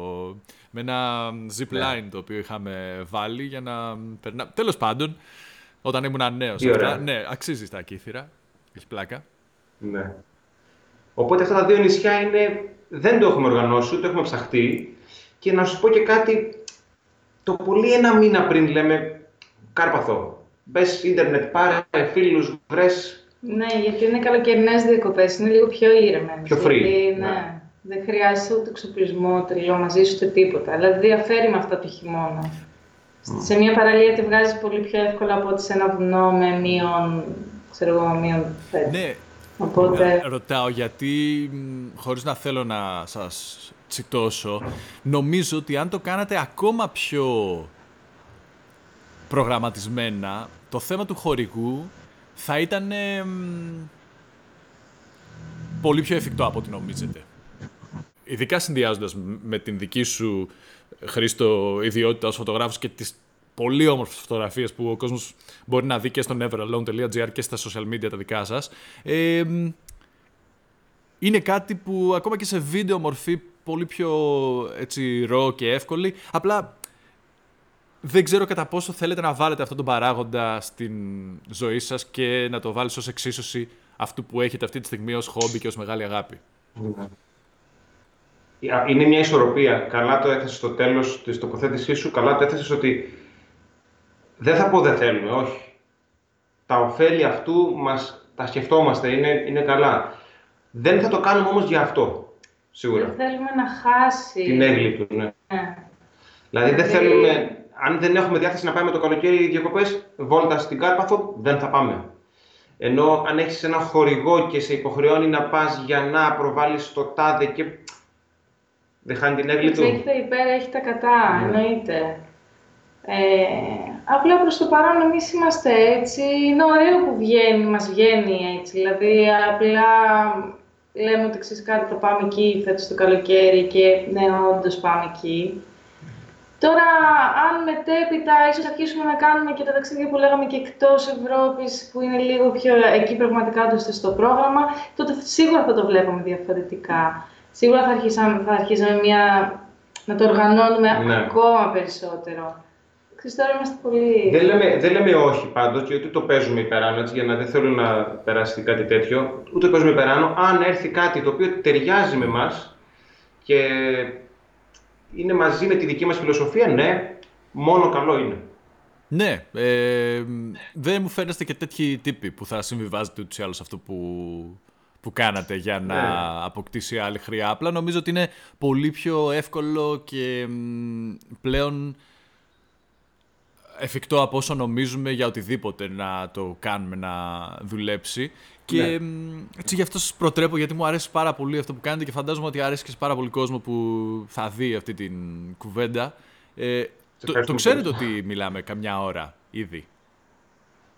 με ένα zip ναι. line το οποίο είχαμε βάλει για να περνά... Τέλος πάντων, όταν ήμουν νέος. Ναι, αξίζει στα Κύθυρα. Έχει πλάκα. Ναι. Οπότε αυτά τα δύο νησιά είναι... δεν το έχουμε οργανώσει, το έχουμε ψαχτεί. Και να σου πω και κάτι, το πολύ ένα μήνα πριν λέμε Κάρπαθο. Μπες ίντερνετ, πάρε φίλους, βρες. Ναι, γιατί είναι καλοκαιρινές διακοπές, είναι λίγο πιο ήρεμες. Πιο free. ναι. ναι. Δεν χρειάζεται ούτε εξοπλισμό τριλό μαζί σου ούτε τίποτα. Δηλαδή διαφέρει με αυτά το χειμώνα. Σε μια παραλία τη βγάζεις πολύ πιο εύκολα από ότι σε ένα βουνό με μείον, ξέρω εγώ, μείον Ναι, Οπότε... Ρωτάω γιατί, χωρίς να θέλω να σας τσιτώσω, νομίζω ότι αν το κάνατε ακόμα πιο προγραμματισμένα, το θέμα του χορηγού θα ήταν πολύ πιο εφικτό από ό,τι νομίζετε. Ειδικά συνδυάζοντας με την δική σου Χρήστο ιδιότητα ως φωτογράφος και τις πολύ όμορφες φωτογραφίες που ο κόσμος μπορεί να δει και στο neveralone.gr και στα social media τα δικά σας. είναι κάτι που ακόμα και σε βίντεο μορφή πολύ πιο έτσι ρο και εύκολη. Απλά δεν ξέρω κατά πόσο θέλετε να βάλετε αυτόν τον παράγοντα στην ζωή σας και να το βάλεις ως εξίσωση αυτού που έχετε αυτή τη στιγμή ως χόμπι και ως μεγάλη αγάπη. Είναι μια ισορροπία. Καλά το έθεσες στο τέλος της τοποθέτησής σου, καλά το έθεσες ότι δεν θα πω δεν θέλουμε, όχι. Τα ωφέλη αυτού μας τα σκεφτόμαστε, είναι, είναι καλά. Δεν θα το κάνουμε όμως για αυτό, σίγουρα. Δεν θέλουμε να χάσει. Την έγκλη του, ναι. ναι. Δηλαδή δεν θέλουμε, αν δεν έχουμε διάθεση να πάμε το καλοκαίρι διακοπές, βόλτας στην Κάρπαθο, δεν θα πάμε. Ενώ αν έχεις ένα χορηγό και σε υποχρεώνει να πας για να προβάλλεις το τάδε και δεν χάνει την έγκλη του. Έχει τα υπέρ, έχει τα κατά, ναι. εννοείται. Ε, απλά προς το παρόν εμείς είμαστε έτσι, είναι ωραίο που βγαίνει, μας βγαίνει έτσι, δηλαδή απλά λέμε ότι ξέρεις κάτι θα πάμε εκεί φέτος το καλοκαίρι και ναι όντως πάμε εκεί. Τώρα, αν μετέπειτα ίσως αρχίσουμε να κάνουμε και τα ταξίδια που λέγαμε και εκτός Ευρώπης, που είναι λίγο πιο εκεί πραγματικά το στο πρόγραμμα, τότε σίγουρα θα το βλέπουμε διαφορετικά. Σίγουρα θα αρχίσαμε, θα αρχίσαμε μια, να το οργανώνουμε ναι. ακόμα περισσότερο. Τώρα είμαστε πολύ... Δεν λέμε, δεν λέμε όχι πάντως και ούτε το παίζουμε υπεράνω, έτσι, για να δεν θέλω να περάσει κάτι τέτοιο. Ούτε παίζουμε υπεράνω. Αν έρθει κάτι το οποίο ταιριάζει με εμάς και είναι μαζί με τη δική μας φιλοσοφία, ναι, μόνο καλό είναι. Ναι, ε, δεν μου φαίνεστε και τέτοιοι τύποι που θα συμβιβάζετε ούτως ή άλλως αυτό που, που κάνατε για να ναι. αποκτήσει άλλη χρειά. Απλά νομίζω ότι είναι πολύ πιο εύκολο και πλέον εφικτό από όσο νομίζουμε για οτιδήποτε να το κάνουμε να δουλέψει. Και ναι. έτσι γι' αυτό σας προτρέπω, γιατί μου αρέσει πάρα πολύ αυτό που κάνετε και φαντάζομαι ότι αρέσει και σε πάρα πολύ κόσμο που θα δει αυτή την κουβέντα. Ε, το, το ξέρετε ότι μιλάμε καμιά ώρα ήδη;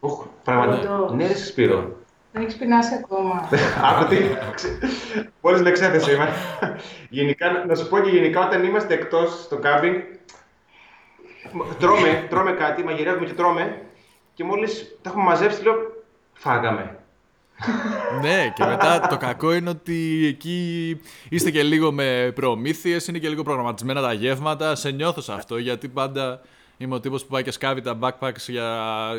Οχ, πραγματικά. Ναι, ρε Σπύρο. Δεν έχεις πεινάσει ακόμα. Άκουτε. Μόλι με εξέθεσε είμαι. γενικά, να σου πω και γενικά όταν είμαστε εκτός στο κάμπινγκ, τρώμε, τρώμε κάτι, μαγειρεύουμε και τρώμε και μόλις τα έχουμε μαζέψει λέω φάγαμε. ναι, και μετά το κακό είναι ότι εκεί είστε και λίγο με προμήθειες, είναι και λίγο προγραμματισμένα τα γεύματα. Σε νιώθω σε αυτό, γιατί πάντα είμαι ο τύπος που πάει και σκάβει τα backpacks για...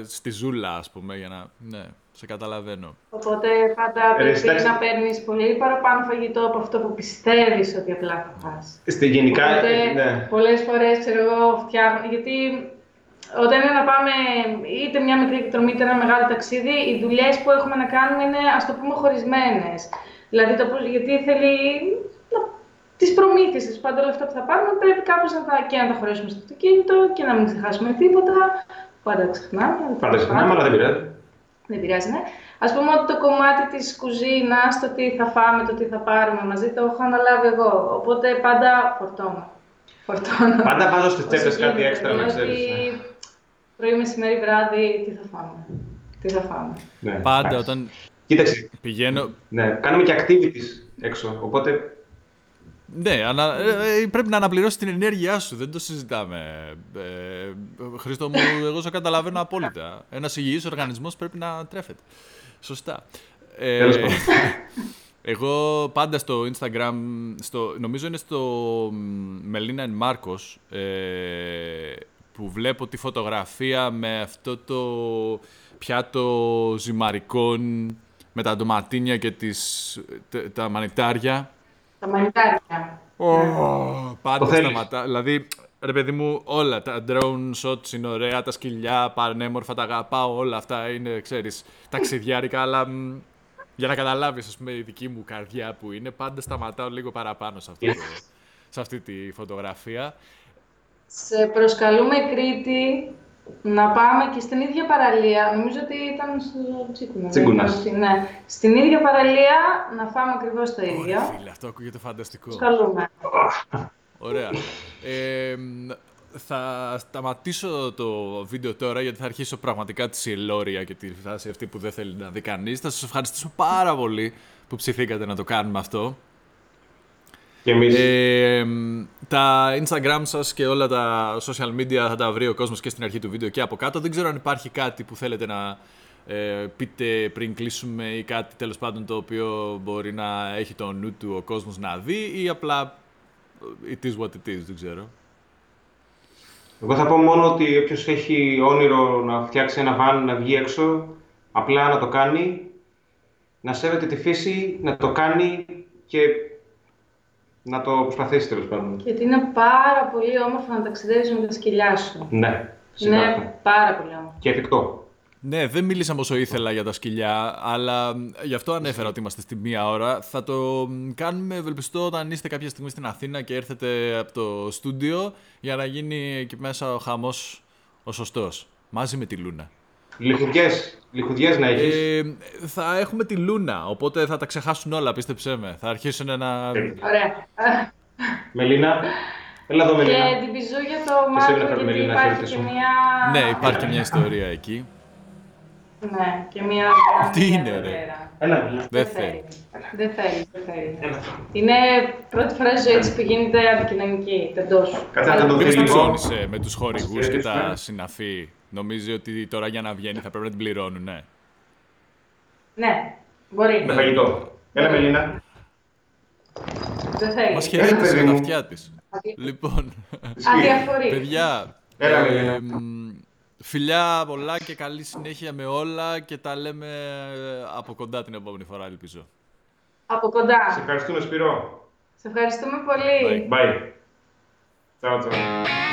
στη ζούλα, ας πούμε, για να... Ναι. Σε καταλαβαίνω. Οπότε πάντα πρέπει να παίρνεις πολύ παραπάνω φαγητό από αυτό που πιστεύεις ότι απλά θα φας. Στη γενικά. Οπότε, ναι. Πολλές φορές ξέρω εγώ φτιάχνω. Γιατί όταν είναι να πάμε είτε μια μικρή εκδρομή είτε ένα μεγάλο ταξίδι, οι δουλειές που έχουμε να κάνουμε είναι ας το πούμε χωρισμένες. Δηλαδή, το, γιατί θέλει τις προμήθειες, πάντα όλα αυτά που θα πάρουμε πρέπει κάπω να τα, και να τα χωρέσουμε στο αυτοκίνητο και να μην ξεχάσουμε τίποτα. Πάντα ξεχνάμε. Πάντα ξεχνάμε, αλλά δεν πειράζει δεν πειράζει, ναι. Ας πούμε ότι το κομμάτι της κουζίνας, το τι θα φάμε, το τι θα πάρουμε μαζί, το έχω αναλάβει εγώ. Οπότε πάντα φορτώνω. φορτώνω. Πάντα βάζω στις όσο τσέπες κάτι γίνεται. έξτρα, να Δηλαδή, ξέρεις, ναι. Πρωί, μεσημέρι, βράδυ, τι θα φάμε. Τι θα φάμε. Ναι, Πάντα εντάξει. όταν Κοίταξε, πηγαίνω. ναι, κάνουμε και activities έξω, οπότε Ναι, ανα... ε, ε, πρέπει να αναπληρώσει την ενέργειά σου. Δεν το συζητάμε. Ε, Χρήστο μου, εγώ σε καταλαβαίνω απόλυτα. Ένας υγιής οργανισμός πρέπει να τρέφεται. Σωστά. Ε, Τέλος πάντων. εγώ πάντα στο Instagram, στο, νομίζω είναι στο Μελίνα εν Μάρκος, ε, που βλέπω τη φωτογραφία με αυτό το πιάτο ζυμαρικών με τα ντοματίνια και τις, τα, τα μανιτάρια. Τα μανιτάρια. Πάντα Το θέλεις. σταματά. Δηλαδή, ρε παιδί μου, όλα τα drone shots είναι ωραία, τα σκυλιά πανέμορφα, τα αγαπάω, όλα αυτά είναι, ξέρεις, ταξιδιάρικα, αλλά μ, για να καταλάβεις, ας πούμε, η δική μου καρδιά που είναι, πάντα σταματάω λίγο παραπάνω σε, αυτό το, σε αυτή τη φωτογραφία. Σε προσκαλούμε Κρήτη να πάμε και στην ίδια παραλία. Νομίζω ότι ήταν στο Τσίκουνα. Τσίκουνας. δεν είναι. Ναι. Στην ίδια παραλία να φάμε ακριβώς το ίδιο. Ωραία, φίλε, αυτό ακούγεται φανταστικό. Προσκαλούμε. Ωραία. Ε, μ, θα σταματήσω το βίντεο τώρα γιατί θα αρχίσω πραγματικά τη συλλόρια και τη φάση αυτή που δεν θέλει να δει κανείς. Θα σας ευχαριστήσω πάρα πολύ που ψηθήκατε να το κάνουμε αυτό. Και εμείς Ε, μ, τα Instagram σας και όλα τα social media θα τα βρει ο κόσμος και στην αρχή του βίντεο και από κάτω. Δεν ξέρω αν υπάρχει κάτι που θέλετε να ε, πείτε πριν κλείσουμε ή κάτι τέλος πάντων το οποίο μπορεί να έχει το νου του ο κόσμος να δει ή απλά ε, it is what it is, δεν ξέρω. Εγώ θα πω μόνο ότι όποιος έχει όνειρο να φτιάξει ένα βαν, να βγει έξω, απλά να το κάνει, να σέβεται τη φύση, να το κάνει και να το προσπαθήσει τέλος πάντων. Γιατί είναι πάρα πολύ όμορφο να ταξιδεύεις με τα σκυλιά σου. Ναι, ξεκάθαρα. Είναι πάρα πολύ όμορφο. Και εφικτό. Ναι, δεν μίλησαμε όσο ήθελα για τα σκυλιά, αλλά μ, γι' αυτό ανέφερα ότι είμαστε στη μία ώρα. Θα το μ, κάνουμε ευελπιστώ όταν είστε κάποια στιγμή στην Αθήνα και έρθετε από το στούντιο για να γίνει εκεί μέσα ο χαμός ο σωστός. Μαζί με τη Λούνα. Λιχουδιές, λιχουδιές να έχεις. Ε, θα έχουμε τη Λούνα, οπότε θα τα ξεχάσουν όλα, πίστεψέ με. Θα αρχίσουν να... Ωραία. Μελίνα, έλα εδώ Και Μελίνα. την πιζού για το Και σε Μάρκο, έφερε γιατί Μελίνα, υπάρχει χαίρετε και σου. μια... Ναι, υπάρχει και μια ιστορία εκεί. Ναι, και μια... Τι μια είναι, ρε; εδώ-πέρα. Έλα Μελίνα. Δεν θέλει. Δεν θέλει, δεν θέλει. Έλα. Είναι πρώτη φορά στη ζωή της που γίνεται αντικοινωνική, τεντός. Κάτσε να το Μήπως δεις την λίγο. ψώνισε με τους χορηγούς και τα χαιρετήσουμε. συναφή. Νομίζει ότι τώρα για να βγαίνει θα πρέπει να την πληρώνουν, ναι. Ναι, μπορεί. Με φαγητό. Έλα Μελίνα. Δεν θέλει. Μας χαιρέτησε παιδί με τα μου. αυτιά της. Λοιπόν, Αδιαφορεί. παιδιά, Έλα, ε, Μελίνα. Μ, φιλιά πολλά και καλή συνέχεια με όλα και τα λέμε ε, από κοντά την επόμενη φορά, ελπίζω. Από Σε κοντά. ευχαριστούμε Σπυρό. Σε ευχαριστούμε πολύ. Bye. Bye. Ciao, ciao.